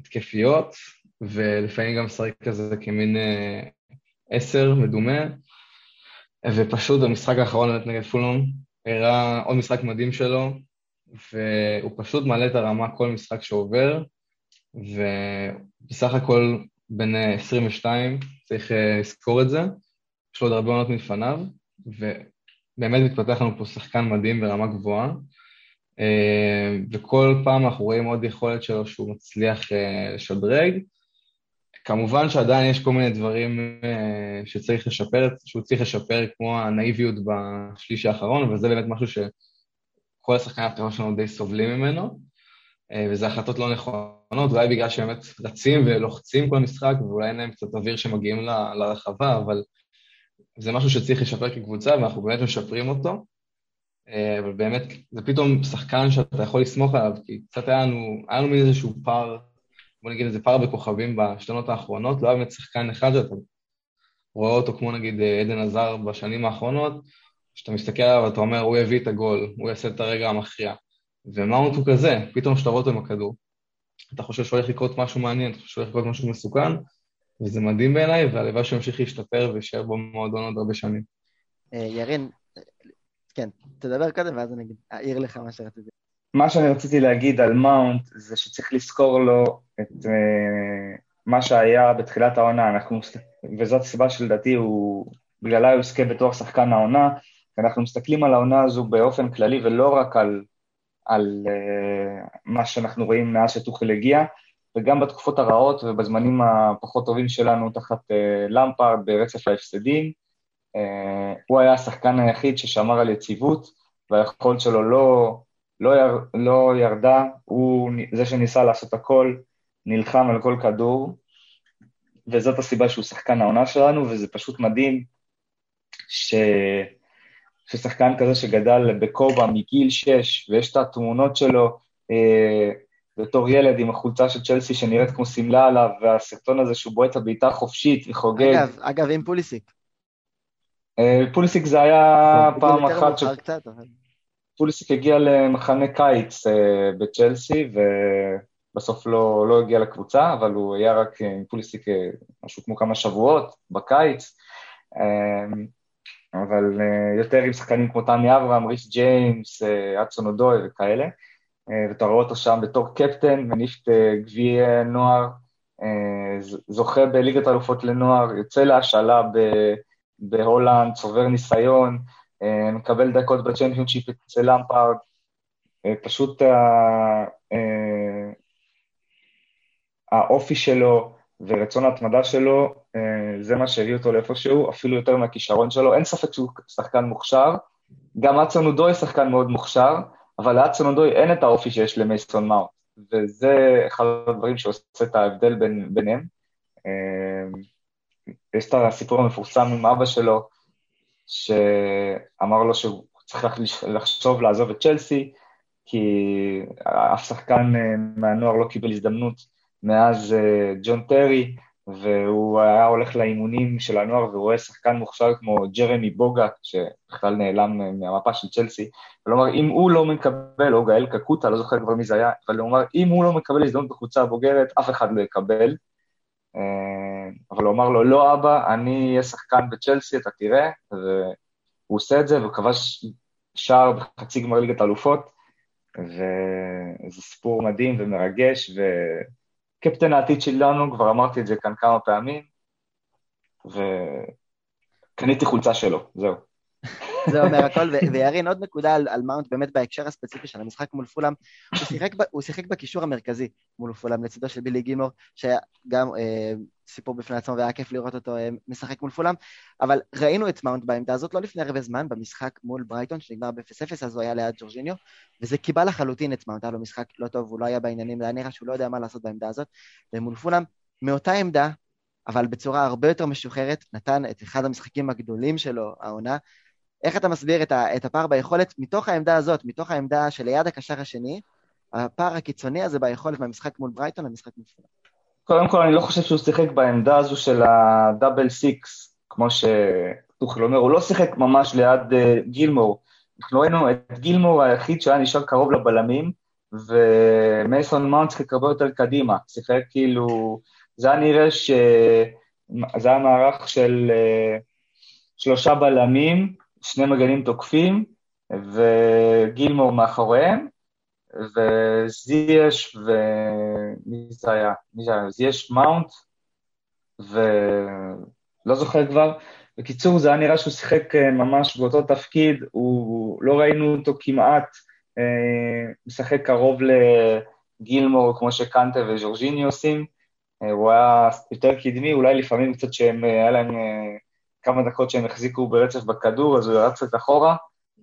התקפיות, ולפעמים גם משחק כזה כמין עשר מדומה, ופשוט במשחק האחרון נגד פולון הראה עוד משחק מדהים שלו, והוא פשוט מעלה את הרמה כל משחק שעובר, ובסך הכל בין 22, צריך אה, לזכור את זה, יש לו עוד הרבה עונות מלפניו, ובאמת מתפתח לנו פה שחקן מדהים ברמה גבוהה, אה, וכל פעם אנחנו רואים עוד יכולת שלו שהוא מצליח לשדרג, כמובן שעדיין יש כל מיני דברים uh, שצריך לשפר, שהוא צריך לשפר, כמו הנאיביות בשליש האחרון, וזה באמת משהו שכל השחקנים הפתיחה שלנו די סובלים ממנו, uh, וזה החלטות לא נכונות, אולי בגלל שהם באמת רצים ולוחצים כל המשחק, ואולי אין להם קצת אוויר שמגיעים ל, לרחבה, אבל זה משהו שצריך לשפר כקבוצה, ואנחנו באמת משפרים אותו. Uh, אבל באמת, זה פתאום שחקן שאתה יכול לסמוך עליו, כי קצת היה לנו, היה לנו איזשהו פער בוא נגיד איזה פער בכוכבים בשנות האחרונות, לא היה באמת שחקן אחד שאתה רואה אותו כמו נגיד אה, עדן עזר בשנים האחרונות, כשאתה מסתכל עליו ואתה אומר, הוא יביא את הגול, הוא יעשה את הרגע המכריע. ומאונט הוא כזה, פתאום כשאתה רואה אותו עם הכדור, אתה חושב שהולך לקרות משהו מעניין, אתה חושב שהולך לקרות משהו מסוכן, וזה מדהים בעיניי, והלוואי שהוא ימשיך להשתפר ויישאר במועדון עוד הרבה שנים. אה, ירין, כן, תדבר קודם ואז אני אעיר לך מה שרציתי. מה שאני רציתי להגיד על מאונט זה שצריך לזכור לו את uh, מה שהיה בתחילת העונה, אנחנו, וזאת הסיבה שלדעתי הוא, בגללה הוא יזכה בתואר שחקן העונה, ואנחנו מסתכלים על העונה הזו באופן כללי ולא רק על, על uh, מה שאנחנו רואים מאז שטוחל הגיע, וגם בתקופות הרעות ובזמנים הפחות טובים שלנו תחת uh, ברצף ההפסדים, הוא היה השחקן היחיד ששמר על יציבות, והיכולת שלו לא... לא, יר, לא ירדה, הוא זה שניסה לעשות הכל, נלחם על כל כדור, וזאת הסיבה שהוא שחקן העונה שלנו, וזה פשוט מדהים ש... ששחקן כזה שגדל בקובה מגיל 6, ויש את התמונות שלו אה, בתור ילד עם החולצה של צ'לסי שנראית כמו שמלה עליו, והסרטון הזה שהוא בועט הבעיטה חופשית וחוגג. אגב, אגב, עם פוליסיק. אה, פוליסיק זה היה פעם אחת ש... קצת, אבל... פוליסיק הגיע למחנה קיץ uh, בצ'לסי, ובסוף לא, לא הגיע לקבוצה, אבל הוא היה רק עם פוליסיק משהו כמו כמה שבועות בקיץ, uh, אבל uh, יותר עם שחקנים כמו תמי אברהם, ריס ג'יימס, אצון אודוי וכאלה, uh, ואתה רואה אותו שם בתור קפטן, מניף את גביע נוער, זוכה בליגת אלופות לנוער, יוצא להשאלה בהולנד, צובר ניסיון, אה, מקבל דקות בצ'מפיונשיפ אצל למפארד, אה, פשוט אה, האופי שלו ורצון ההתמדה שלו, זה מה שהביא אותו לאיפשהו, אפילו יותר מהכישרון שלו. אין ספק שהוא שחקן מוכשר, גם הדסון אודוי שחקן מאוד מוכשר, אבל להדסון אודוי אין את האופי שיש למייסון מאונט, וזה אחד הדברים שעושה את ההבדל בין, ביניהם. יש את הסיפור המפורסם עם אבא שלו, שאמר לו שהוא צריך לחשוב לעזוב את צ'לסי, כי אף שחקן אה, מהנוער לא קיבל הזדמנות מאז אה, ג'ון טרי, והוא היה הולך לאימונים של הנוער ורואה שחקן מוכשר כמו ג'רמי בוגה, שבכלל נעלם אה, מהמפה של צ'לסי, כלומר, אם הוא לא מקבל, או גאל קקוטה, לא זוכר כבר מי זה היה, אבל הוא אמר, אם הוא לא מקבל הזדמנות בקבוצה הבוגרת, אף אחד לא יקבל. אבל הוא אמר לו, לא אבא, אני אהיה שחקן בצ'לסי, אתה תראה, והוא עושה את זה, והוא כבש שער בחצי גמר ליגת האלופות, וזה סיפור מדהים ומרגש, וקפטן העתיד שלנו, כבר אמרתי את זה כאן כמה פעמים, וקניתי חולצה שלו, זהו. זה אומר הכל, וירין עוד נקודה על, על מאונט באמת בהקשר הספציפי של המשחק מול פולאם, הוא שיחק, הוא שיחק בקישור המרכזי מול פולאם לצידו של בילי גילמור, שגם אה, סיפור בפני עצמו והיה כיף לראות אותו אה, משחק מול פולאם, אבל ראינו את מאונט בעמדה הזאת לא לפני הרבה זמן במשחק מול ברייטון שנגמר ב-0-0, אז הוא היה ליד ג'ורג'יניו, וזה קיבל לחלוטין את מאונט, היה לו משחק לא טוב, הוא לא היה בעניינים, היה נראה שהוא לא יודע מה לעשות בעמדה הזאת, ומול פולאם, מאותה עמדה, אבל בצורה הרבה יותר משוחררת, נתן את אחד המשחקים הגדולים שלו, העונה, איך אתה מסביר את, ה, את הפער ביכולת מתוך העמדה הזאת, מתוך העמדה שליד הקשר השני, הפער הקיצוני הזה ביכולת מהמשחק מול ברייטון למשחק מול פולאם? קודם כל, אני לא חושב שהוא שיחק בעמדה הזו של הדאבל סיקס, כמו שטוחל אומר, הוא לא שיחק ממש ליד uh, גילמור. אנחנו ראינו את גילמור היחיד שהיה נשאר קרוב לבלמים, ומייסון מאונט שיחק הרבה יותר קדימה. שיחק כאילו, זה היה נראה ש... זה היה מערך של uh, שלושה בלמים, שני מגנים תוקפים, וגילמור מאחוריהם, וזייש ו... מי זה היה? מי זה היה? זייש מאונט, ולא זוכר כבר. בקיצור, זה היה נראה שהוא שיחק אה, ממש באותו תפקיד, הוא... לא ראינו אותו כמעט אה, משחק קרוב לגילמור, כמו שקנטה וז'ורג'יני עושים. אה, הוא היה יותר קדמי, אולי לפעמים קצת שהם, היה להם כמה דקות שהם החזיקו ברצף בכדור, אז הוא ירד קצת אחורה.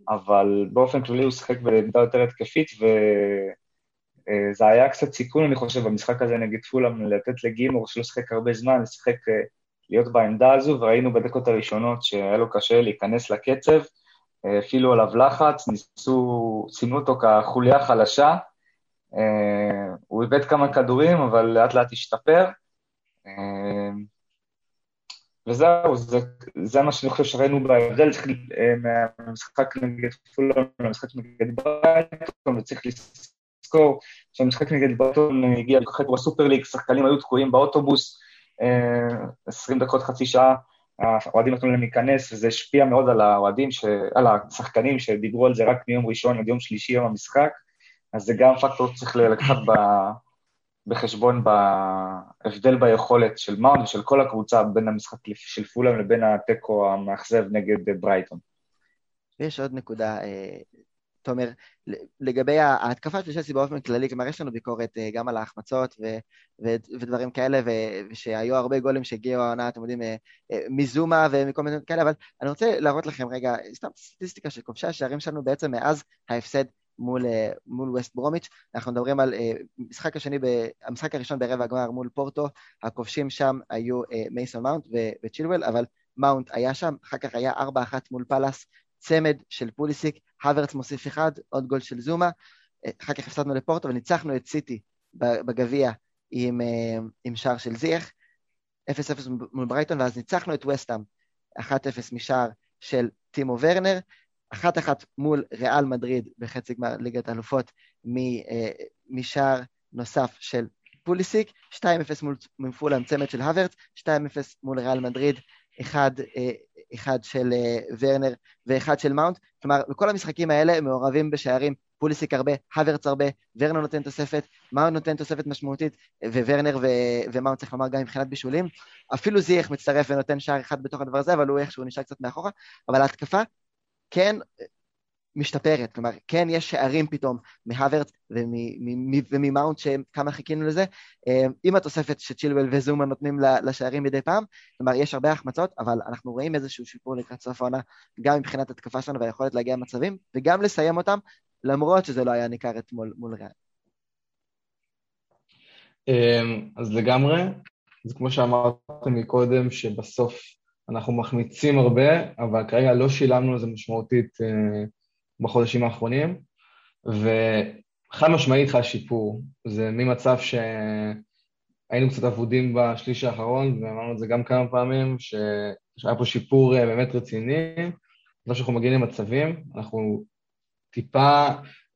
אבל באופן כללי הוא שיחק בעמדה יותר התקפית, וזה אה, היה קצת סיכון, אני חושב, במשחק הזה נגד פולאם, לתת לגימור, שלא שיחק הרבה זמן, לשחק, אה, להיות בעמדה הזו, וראינו בדקות הראשונות שהיה לו קשה להיכנס לקצב, אה, הפעילו עליו לחץ, ניסו, סימנו אותו כחוליה חלשה, הוא איבד כמה כדורים, אבל לאט לאט השתפר. וזהו, זה, זה מה שאני חושב שראינו בהבדל אה, מהמשחק נגד פולון למשחק נגד ברייטון, וצריך לזכור שהמשחק נגד ברייטון הגיע לכחק בסופר ליג, שחקנים היו תקועים באוטובוס 20 אה, דקות, חצי שעה, האוהדים נתנו להם להיכנס, וזה השפיע מאוד על האוהדים. על השחקנים שדיברו על זה רק מיום ראשון עד יום שלישי, יום המשחק, אז זה גם פקטור שצריך לקחת ב... בחשבון בהבדל ביכולת של מאונד ושל כל הקבוצה בין המשחק של פולאם לבין התיקו המאכזב נגד ברייטון. ויש עוד נקודה, אה, תומר, לגבי ההתקפה של צ'לסי באופן כללי, כלומר יש לנו ביקורת אה, גם על ההחמצות ו- ו- ודברים כאלה, ו- ושהיו הרבה גולים שהגיעו העונה, אתם יודעים, אה, מזומה ומכל מיני כאלה, אבל אני רוצה להראות לכם רגע, סתם סטטיסטיקה של כובשי השערים שלנו בעצם מאז ההפסד מול, אה, מול ווסט ברומיץ'. אנחנו מדברים על אה, משחק השני, המשחק הראשון ברבע הגמר מול פורטו, הכובשים שם היו אה, מייסון מאונט וצ'ילואל, אבל מאונט היה שם, אחר כך היה 4-1 מול פאלאס, צמד של פוליסיק, הוורץ מוסיף אחד, עוד גול של זומה, אחר כך הפסדנו לפורטו וניצחנו את סיטי בגביע עם, עם שער של זייח, 0-0 מול ברייטון, ואז ניצחנו את וסטאם 1-0 משער של טימו ורנר, אחת אחת מול ריאל מדריד בחצי גמר ליגת האלופות אה, משער נוסף של פוליסיק, 2-0 מול פולאם צמד של הוורץ, 2-0 מול ריאל מדריד, אחד, אה, אחד של אה, ורנר ואחד של מאונט, כלומר בכל המשחקים האלה מעורבים בשערים פוליסיק הרבה, הוורץ הרבה, ורנר נותן תוספת, מאונט נותן תוספת משמעותית, וורנר ו- ומאונט צריך לומר גם מבחינת בישולים, אפילו זייח מצטרף ונותן שער אחד בתוך הדבר הזה, אבל הוא איכשהו נשאר קצת מאחורה, אבל ההתקפה כן משתפרת, כלומר, כן יש שערים פתאום מהוורץ וממאונט שכמה חיכינו לזה, אה, עם התוספת שצ'ילואל וזומה נותנים לשערים מדי פעם, כלומר, יש הרבה החמצות, אבל אנחנו רואים איזשהו שיפור לקראת סוף העונה, גם מבחינת התקפה שלנו והיכולת להגיע למצבים, וגם לסיים אותם, למרות שזה לא היה ניכר אתמול מול ריאל. אמ, אז לגמרי, אז כמו שאמרתם מקודם, שבסוף אנחנו מחמיצים הרבה, אבל כרגע לא שילמנו לזה משמעותית אה, בחודשים האחרונים, וחד משמעית חל שיפור. זה ממצב שהיינו קצת אבודים בשליש האחרון, ואמרנו את זה גם כמה פעמים, שהיה פה שיפור אה, באמת רציני, לא שאנחנו מגיעים למצבים, אנחנו טיפה,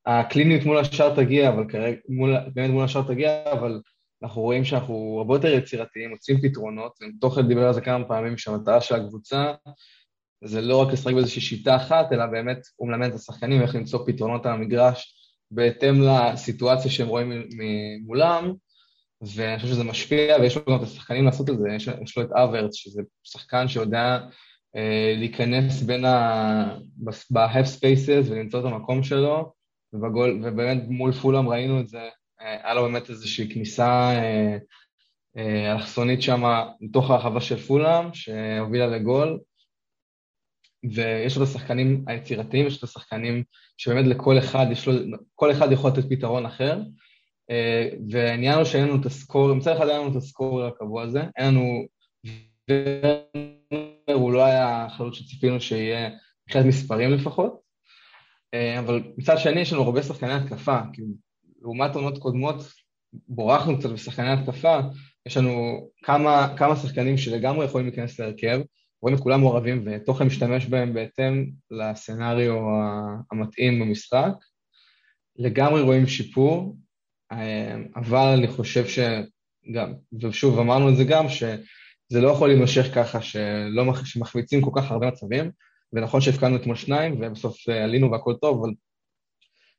הקליניות מול השאר תגיע, אבל כרגע, מול, באמת מול השאר תגיע, אבל אנחנו רואים שאנחנו הרבה יותר יצירתיים, מוצאים פתרונות, תוכל דיבר על זה כמה פעמים, שהמטרה של הקבוצה זה לא רק לשחק באיזושהי שיטה אחת, אלא באמת הוא מלמד את השחקנים איך למצוא פתרונות על המגרש בהתאם לסיטואציה שהם רואים מולם, ואני חושב שזה משפיע, ויש לו גם את השחקנים לעשות את זה, יש, יש לו את אברץ, שזה שחקן שיודע להיכנס בין ה... ב-have spaces ולמצוא את המקום שלו, ובגול, ובאמת מול פולאם ראינו את זה, היה לו באמת איזושהי כניסה אלכסונית שם לתוך הרחבה של פולאם, שהובילה לגול, ויש לו את השחקנים היצירתיים, יש לו את השחקנים שבאמת לכל אחד יש לו, כל אחד יכול לתת פתרון אחר, אה, והעניין הוא שאין לנו את הסקור, מצד אחד אין לנו את הסקור הקבוע הזה, אין לנו... הוא לא היה החלוץ שציפינו שיהיה מבחינת מספרים לפחות, אה, אבל מצד שני יש לנו הרבה שחקני התקפה, כי לעומת עונות קודמות בורחנו קצת בשחקני התקפה, יש לנו כמה, כמה שחקנים שלגמרי יכולים להיכנס להרכב, רואים את כולם מעורבים ותוכן משתמש בהם בהתאם לסצנריו המתאים במשחק. לגמרי רואים שיפור, אה, אבל אני חושב שגם, ושוב אמרנו את זה גם, שזה לא יכול להימשך ככה שלא, שמחמיצים כל כך הרבה מצבים, ונכון שהפקדנו אתמול שניים ובסוף אה, עלינו והכל טוב, אבל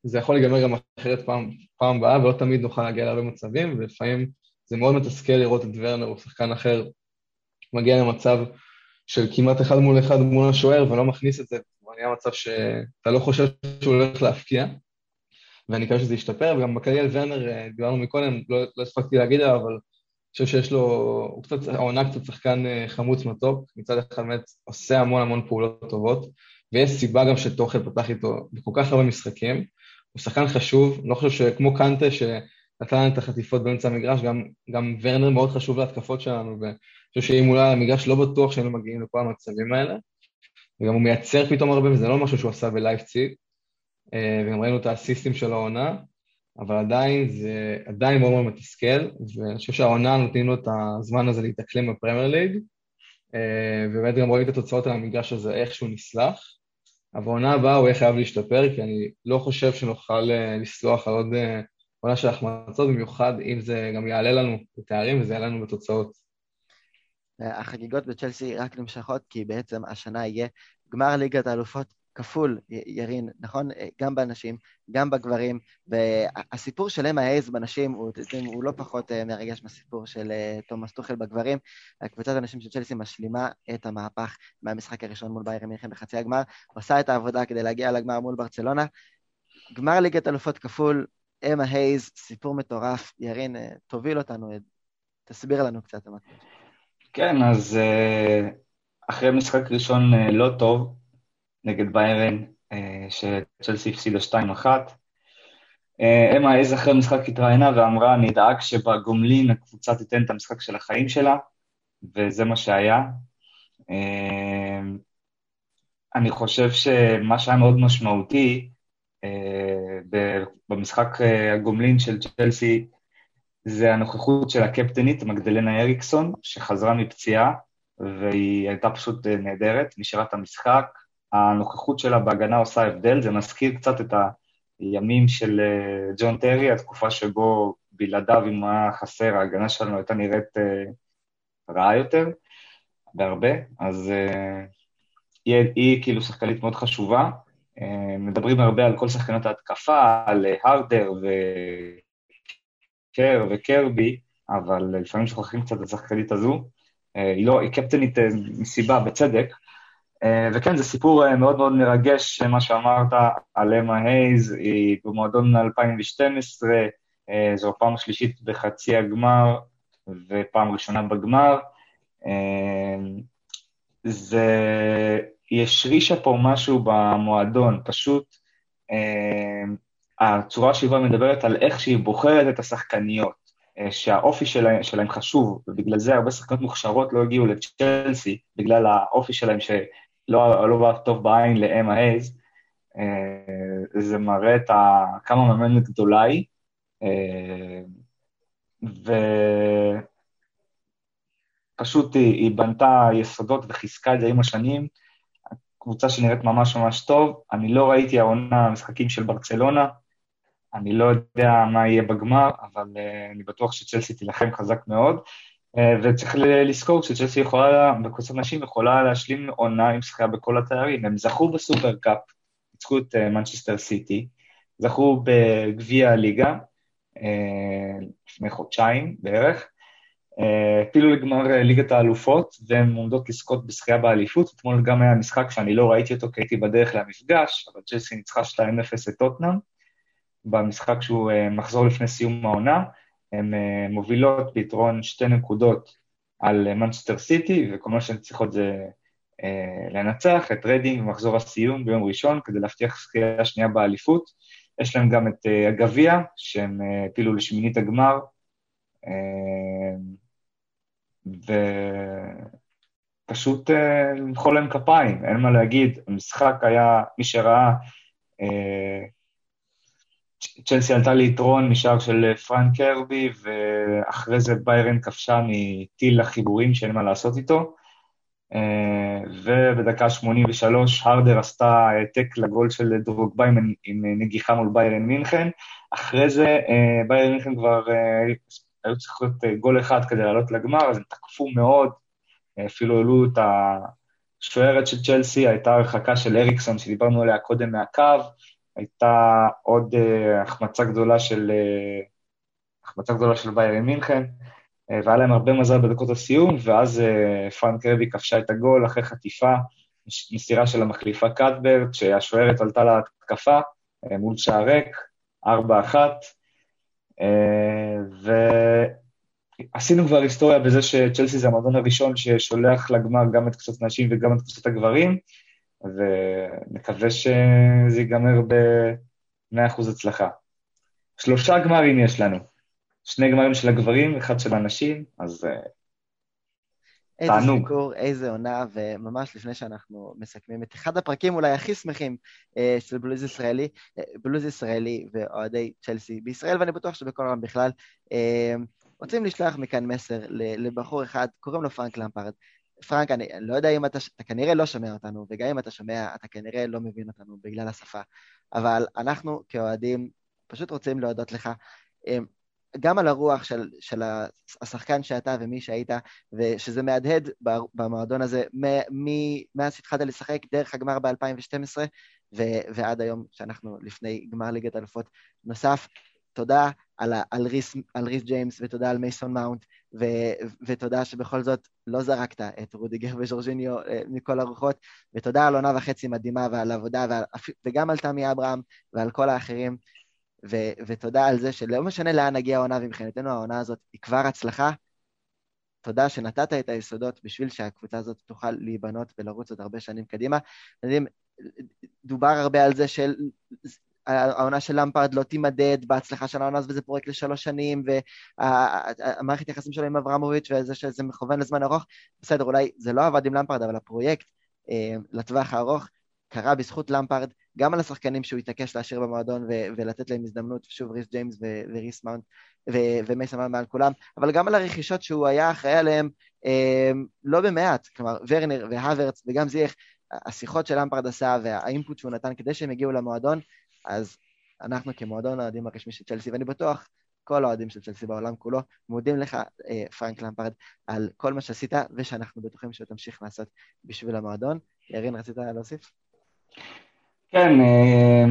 זה יכול להיגמר גם אחרת פעם, פעם הבאה ולא תמיד נוכל להגיע להרבה מצבים, ולפעמים זה מאוד מתסכל לראות את ורנר או שחקן אחר מגיע למצב של כמעט אחד מול אחד מול השוער ולא מכניס את זה, זה נהיה מצב שאתה לא חושב שהוא הולך להפקיע, ואני מקווה שזה ישתפר, וגם בקריאל ורנר, אה, דיברנו מקודם, לא, לא הספקתי להגיד עליו, אבל אני חושב שיש לו, הוא קצת, העונה קצת שחקן אה, חמוץ מתוק, מצד אחד באמת עושה המון המון פעולות טובות, ויש סיבה גם שתוכל פתח איתו בכל כך הרבה משחקים, הוא שחקן חשוב, לא חושב שכמו קנטה שנתן את החטיפות באמצע המגרש, גם, גם ורנר מאוד חשוב להתקפות שלנו, חושב שאם היה המגרש לא בטוח שהיינו מגיעים לכל המצבים האלה, וגם הוא מייצר פתאום הרבה, וזה לא משהו שהוא עשה בלייפציג, אה, וגם ראינו את האסיסטים של העונה, אבל עדיין זה עדיין מאוד מאוד מתסכל, ואני חושב שהעונה נותנים לו את הזמן הזה להתאקלם בפרמייר ליג, אה, ובאמת גם רואים את התוצאות על המגרש הזה, איך שהוא נסלח, אבל העונה הבאה הוא יהיה חייב להשתפר, כי אני לא חושב שנוכל אה, לסלוח על עוד עונה של החמצות, במיוחד אם זה גם יעלה לנו בתארים וזה יעלה לנו בתוצאות. החגיגות בצ'לסי רק נמשכות, כי בעצם השנה יהיה גמר ליגת האלופות כפול, ירין, נכון? גם בנשים, גם בגברים, והסיפור של אמה הייז בנשים הוא, הוא לא פחות אה, מרגש מהסיפור של אה, תומאס טוחל בגברים. קבוצת הנשים של צ'לסי משלימה את המהפך מהמשחק הראשון מול ביירן מינכן בחצי הגמר, עושה את העבודה כדי להגיע לגמר מול ברצלונה. גמר ליגת אלופות כפול, אמה הייז, סיפור מטורף. ירין, אה, תוביל אותנו, תסביר לנו קצת. כן, אז אה, אחרי משחק ראשון אה, לא טוב נגד ביירן, אה, שצ'לסי הפסידה 2-1, אמה איזה אחרי משחק התראיינה ואמרה, אני אדאג שבגומלין הקבוצה תיתן את המשחק של החיים שלה, וזה מה שהיה. אני חושב שמה שהיה מאוד משמעותי במשחק הגומלין של צ'לסי זה הנוכחות של הקפטנית, מגדלנה אריקסון, שחזרה מפציעה, והיא הייתה פשוט אה, נהדרת, נשארה את המשחק. הנוכחות שלה בהגנה עושה הבדל, זה מזכיר קצת את הימים של אה, ג'ון טרי, התקופה שבו בלעדיו, אם היה חסר, ההגנה שלנו הייתה נראית אה, רעה יותר, בהרבה, אז היא, היא כאילו שחקנית מאוד חשובה. מדברים הרבה על כל שחקנות ההתקפה, על הרדר ו... קר וקרבי, אבל לפעמים שוכחים קצת את השחקנית הזו. אה, היא לא, היא קפטנית אה, מסיבה, בצדק. אה, וכן, זה סיפור מאוד מאוד מרגש, מה שאמרת על אמה הייז, היא במועדון 2012, זו הפעם השלישית בחצי הגמר ופעם ראשונה בגמר. זה, היא השרישה פה משהו במועדון, פשוט הצורה שבה מדברת על איך שהיא בוחרת את השחקניות, אה, שהאופי שלהם, שלהם חשוב, ובגלל זה הרבה שחקנות מוכשרות לא הגיעו לצ'לסי, בגלל האופי שלהם שלא לא בא טוב בעין לאמה הייז, אה, זה מראה את ה, כמה מאמנת גדולה היא, אה, ופשוט היא, היא בנתה יסודות וחיזקה את זה עם השנים, קבוצה שנראית ממש ממש טוב. אני לא ראיתי העונה משחקים של ברצלונה, אני לא יודע מה יהיה בגמר, אבל uh, אני בטוח שצ'לסי תילחם חזק מאוד. Uh, וצריך לזכור שצ'לסי יכולה, בקבוצת נשים יכולה להשלים עונה עם שחייה בכל התארים. הם זכו בסופר קאפ, ניצחו את מנצ'סטר uh, סיטי, זכו בגביע הליגה אה, לפני חודשיים בערך, העפילו לגמר ליגת האלופות, והן עומדות לזכות בשנייה באליפות. אתמול גם היה משחק שאני לא ראיתי אותו כי הייתי בדרך למפגש, אבל צ'לסי ניצחה 2-0 את טוטנאם, במשחק שהוא מחזור לפני סיום העונה. הן מובילות ביתרון שתי נקודות על מנצ'סטר סיטי, וכל מה שהן צריכות זה לנצח את רדינג במחזור הסיום ביום ראשון, כדי להבטיח זכייה שנייה באליפות. יש להם גם את הגביע, שהם הפילו לשמינית הגמר, ופשוט למחוא להם כפיים, אין מה להגיד. המשחק היה, מי שראה, צ'לסי עלתה ליתרון משער של פרנק קרבי, ואחרי זה ביירן כבשה מטיל החיבורים שאין מה לעשות איתו. ובדקה 83 הרדר עשתה העתק לגול של דרוגבה עם, עם נגיחה מול ביירן מינכן. אחרי זה ביירן מינכן כבר היו צריכות גול אחד כדי לעלות לגמר, אז הם תקפו מאוד, אפילו העלו את השוערת של צ'לסי, הייתה הרחקה של אריקסון שדיברנו עליה קודם מהקו, הייתה עוד החמצה גדולה של, החמצה גדולה של ביירן מינכן. והיה להם הרבה מזל בדקות הסיום, ואז פרנק רבי כבשה את הגול אחרי חטיפה, מסירה של המחליפה קאטברט, שהשוערת עלתה להתקפה מול שער ריק, 4-1, ועשינו כבר היסטוריה בזה שצ'לסי זה המועדון הראשון ששולח לגמר גם את קבוצות הנשים וגם את קבוצות הגברים, ונקווה שזה ייגמר ב-100% הצלחה. שלושה גמרים יש לנו. שני גמרים של הגברים, אחד של הנשים, אז איזה תענוג. איזה סיפור, איזה עונה, וממש לפני שאנחנו מסכמים את אחד הפרקים אולי הכי שמחים אה, של בלוז ישראלי, אה, בלוז ישראלי ואוהדי צ'לסי בישראל, ואני בטוח שבכל העולם בכלל, אה, רוצים לשלוח מכאן מסר לבחור אחד, קוראים לו פרנק למפרד. פרנק, אני לא יודע אם אתה, אתה כנראה לא שומע אותנו, וגם אם אתה שומע, אתה כנראה לא מבין אותנו בגלל השפה, אבל אנחנו כאוהדים פשוט רוצים להודות לך. גם על הרוח של, של השחקן שאתה ומי שהיית, ושזה מהדהד במועדון הזה מאז שהתחלת לשחק דרך הגמר ב-2012 ועד היום שאנחנו לפני גמר ליגת אלופות נוסף. תודה על, על, ריס, על ריס ג'יימס ותודה על מייסון מאונט ו, ותודה שבכל זאת לא זרקת את רודיגר וז'ורג'יניו אה, מכל הרוחות ותודה על עונה וחצי מדהימה ועל עבודה ועל, וגם על תמי אברהם ועל כל האחרים. ו- ותודה על זה שלא משנה לאן נגיע העונה, ומבחינתנו העונה הזאת היא כבר הצלחה. תודה שנתת את היסודות בשביל שהקבוצה הזאת תוכל להיבנות ולרוץ עוד הרבה שנים קדימה. אתם יודעים, דובר הרבה על זה של... העונה של למפרד לא תימדד בהצלחה של העונה הזאת וזה פרויקט לשלוש שנים והמערכת יחסים שלו עם אברמוביץ' וזה שזה מכוון לזמן ארוך, בסדר, אולי זה לא עבד עם למפרד, אבל הפרויקט אה, לטווח הארוך קרה בזכות למפרד, גם על השחקנים שהוא התעקש להשאיר במועדון ו- ולתת להם הזדמנות, שוב ריס ג'יימס ו- וריס מאונט ו- ומייסון מאונט מעל כולם, אבל גם על הרכישות שהוא היה אחראי עליהן אה, לא במעט, כלומר ורנר והוורץ וגם זייח, השיחות של למפרד עשה והאינפוט שהוא נתן כדי שהם יגיעו למועדון, אז אנחנו כמועדון האוהדים הרשמי של צ'לסי, ואני בטוח כל האוהדים של צ'לסי בעולם כולו, מודים לך, אה, פרנק למפרד, על כל מה שעשית, ושאנחנו בטוחים שתמשיך לעשות בשביל המועדון. ירין, רצית להוסיף? כן, אה,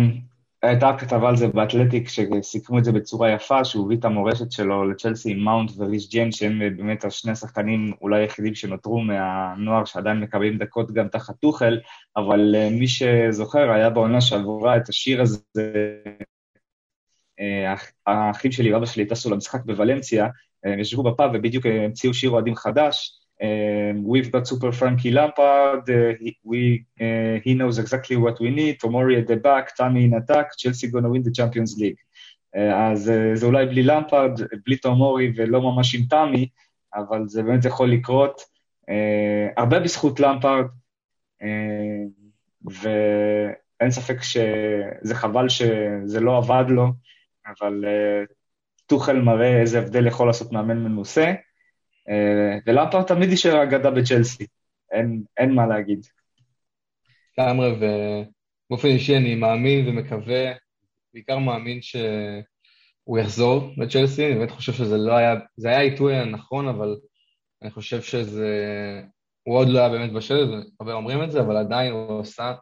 הייתה כתבה על זה באתלטיק, שסיכמו את זה בצורה יפה, שהוא הביא את המורשת שלו לצ'לסי עם מאונט וריס ג'יין, שהם באמת השני השחקנים אולי היחידים שנותרו מהנוער שעדיין מקבלים דקות גם תחת טוחל, אבל אה, מי שזוכר, היה בעונה שעברה את השיר הזה, אה, האחים שלי ואבא שלי טסו למשחק בוולנסיה, הם ישבו בפאב ובדיוק המציאו שיר אוהדים חדש, Um, we've got Super Frankie Lampard. Uh, he, we, uh, he knows exactly what we need. Tomori at the back, Tammy in attack, Chelsea gonna win the Champions League. Uh, אז uh, זה אולי בלי למפרד, בלי תומורי ולא ממש עם תמי, אבל זה באמת יכול לקרות. Uh, הרבה בזכות למפרד, uh, ואין ספק שזה חבל שזה לא עבד לו, אבל uh, טוחל מראה איזה הבדל יכול לעשות מאמן מנוסה. אה, ולמפרד תמיד יישאר אגדה בצ'לסי, אין, אין מה להגיד. לגמרי, ובאופן אישי אני מאמין ומקווה, בעיקר מאמין שהוא יחזור לצ'לסי, אני באמת חושב שזה לא היה, זה היה העיתוי הנכון, אבל אני חושב שזה, הוא עוד לא היה באמת בשל, הרבה אומרים את זה, אבל עדיין הוא עשה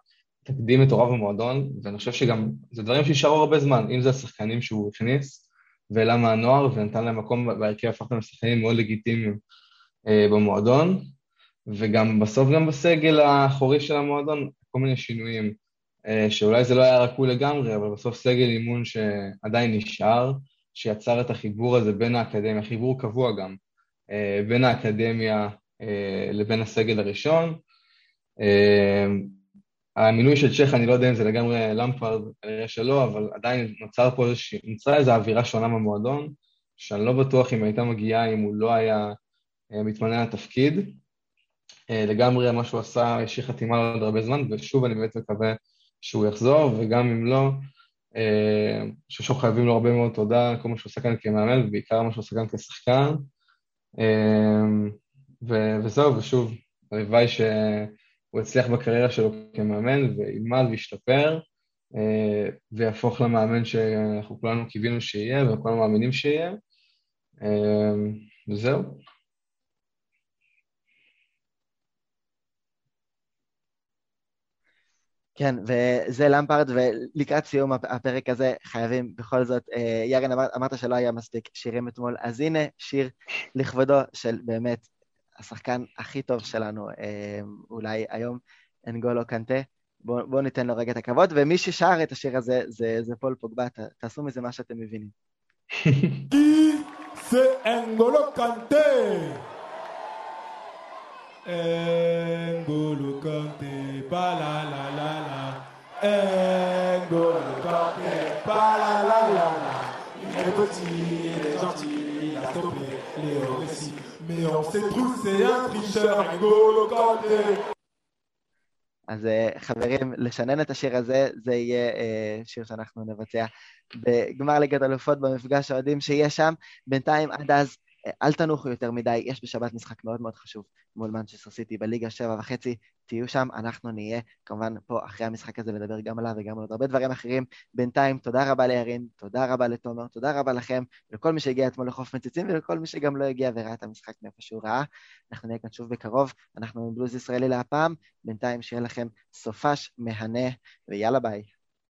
תקדים מטורף במועדון, ואני חושב שגם, זה דברים שישארו הרבה זמן, אם זה השחקנים שהוא הכניס, והעלה מהנוער ונתן להם מקום בהרכב, הפך אותם לשחקנים מאוד לגיטימיים. במועדון, וגם בסוף גם בסגל האחורי של המועדון, כל מיני שינויים, שאולי זה לא היה רקוי לגמרי, אבל בסוף סגל אימון שעדיין נשאר, שיצר את החיבור הזה בין האקדמיה, חיבור קבוע גם, בין האקדמיה לבין הסגל הראשון. המינוי של צ'ך, אני לא יודע אם זה לגמרי למפרד, כנראה שלא, אבל עדיין נוצר פה איזושהי, נוצרה איזו אווירה שונה במועדון, שאני לא בטוח אם הייתה מגיעה אם הוא לא היה אה, מתמנה לתפקיד. אה, לגמרי מה שהוא עשה, יש לי חתימה עוד הרבה זמן, ושוב אני באמת מקווה שהוא יחזור, וגם אם לא, אה, אני חושב שאנחנו חייבים לו הרבה מאוד תודה על כל מה שהוא עושה כאן כמאמן, ובעיקר מה שהוא עושה כאן כשחקן. וזהו, ושוב, הלוואי ש... הוא הצליח בקריירה שלו כמאמן וילמד וישתפר אה, ויהפוך למאמן שאנחנו כולנו קיווינו שיהיה וכולנו מאמינים שיהיה. אה, וזהו. כן, וזה למפרד, ולקראת סיום הפרק הזה חייבים בכל זאת, אה, יארן, אמרת, אמרת שלא היה מספיק שירים אתמול, אז הנה שיר לכבודו של באמת השחקן הכי טוב שלנו, אה, אולי היום, אנגולו קנטה. בואו בוא ניתן לו רגע את הכבוד, ומי ששר את השיר הזה זה, זה פול פוגבה, ת, תעשו מזה מה שאתם מבינים. זה אנגולו קנטה! אנגולו קנטה, la la la la. N'Golo Kanté, pa la la la la. Il est petit, il est gentil, il a stoppé les récits. Mais on sait tous c'est un tricheur, N'Golo Kanté. אז חברים, לשנן את השיר הזה, זה יהיה שיר שאנחנו נבצע בגמר ליגת אלופות במפגש האוהדים שיהיה שם. בינתיים, עד אז, אל תנוחו יותר מדי, יש בשבת משחק מאוד מאוד חשוב מול מנצ'סטר סיטי בליגה שבע וחצי, תהיו שם, אנחנו נהיה כמובן פה אחרי המשחק הזה לדבר גם עליו וגם על עוד הרבה דברים אחרים. בינתיים, תודה רבה לירין, תודה רבה לתומר, תודה רבה לכם, ולכל מי שהגיע אתמול לחוף מציצים ולכל מי שגם לא הגיע וראה את המשחק מאיפה שהוא ראה. אנחנו נהיה כאן שוב בקרוב, אנחנו עם בלוז ישראלי להפעם, בינתיים שיהיה לכם סופש מהנה, ויאללה ביי.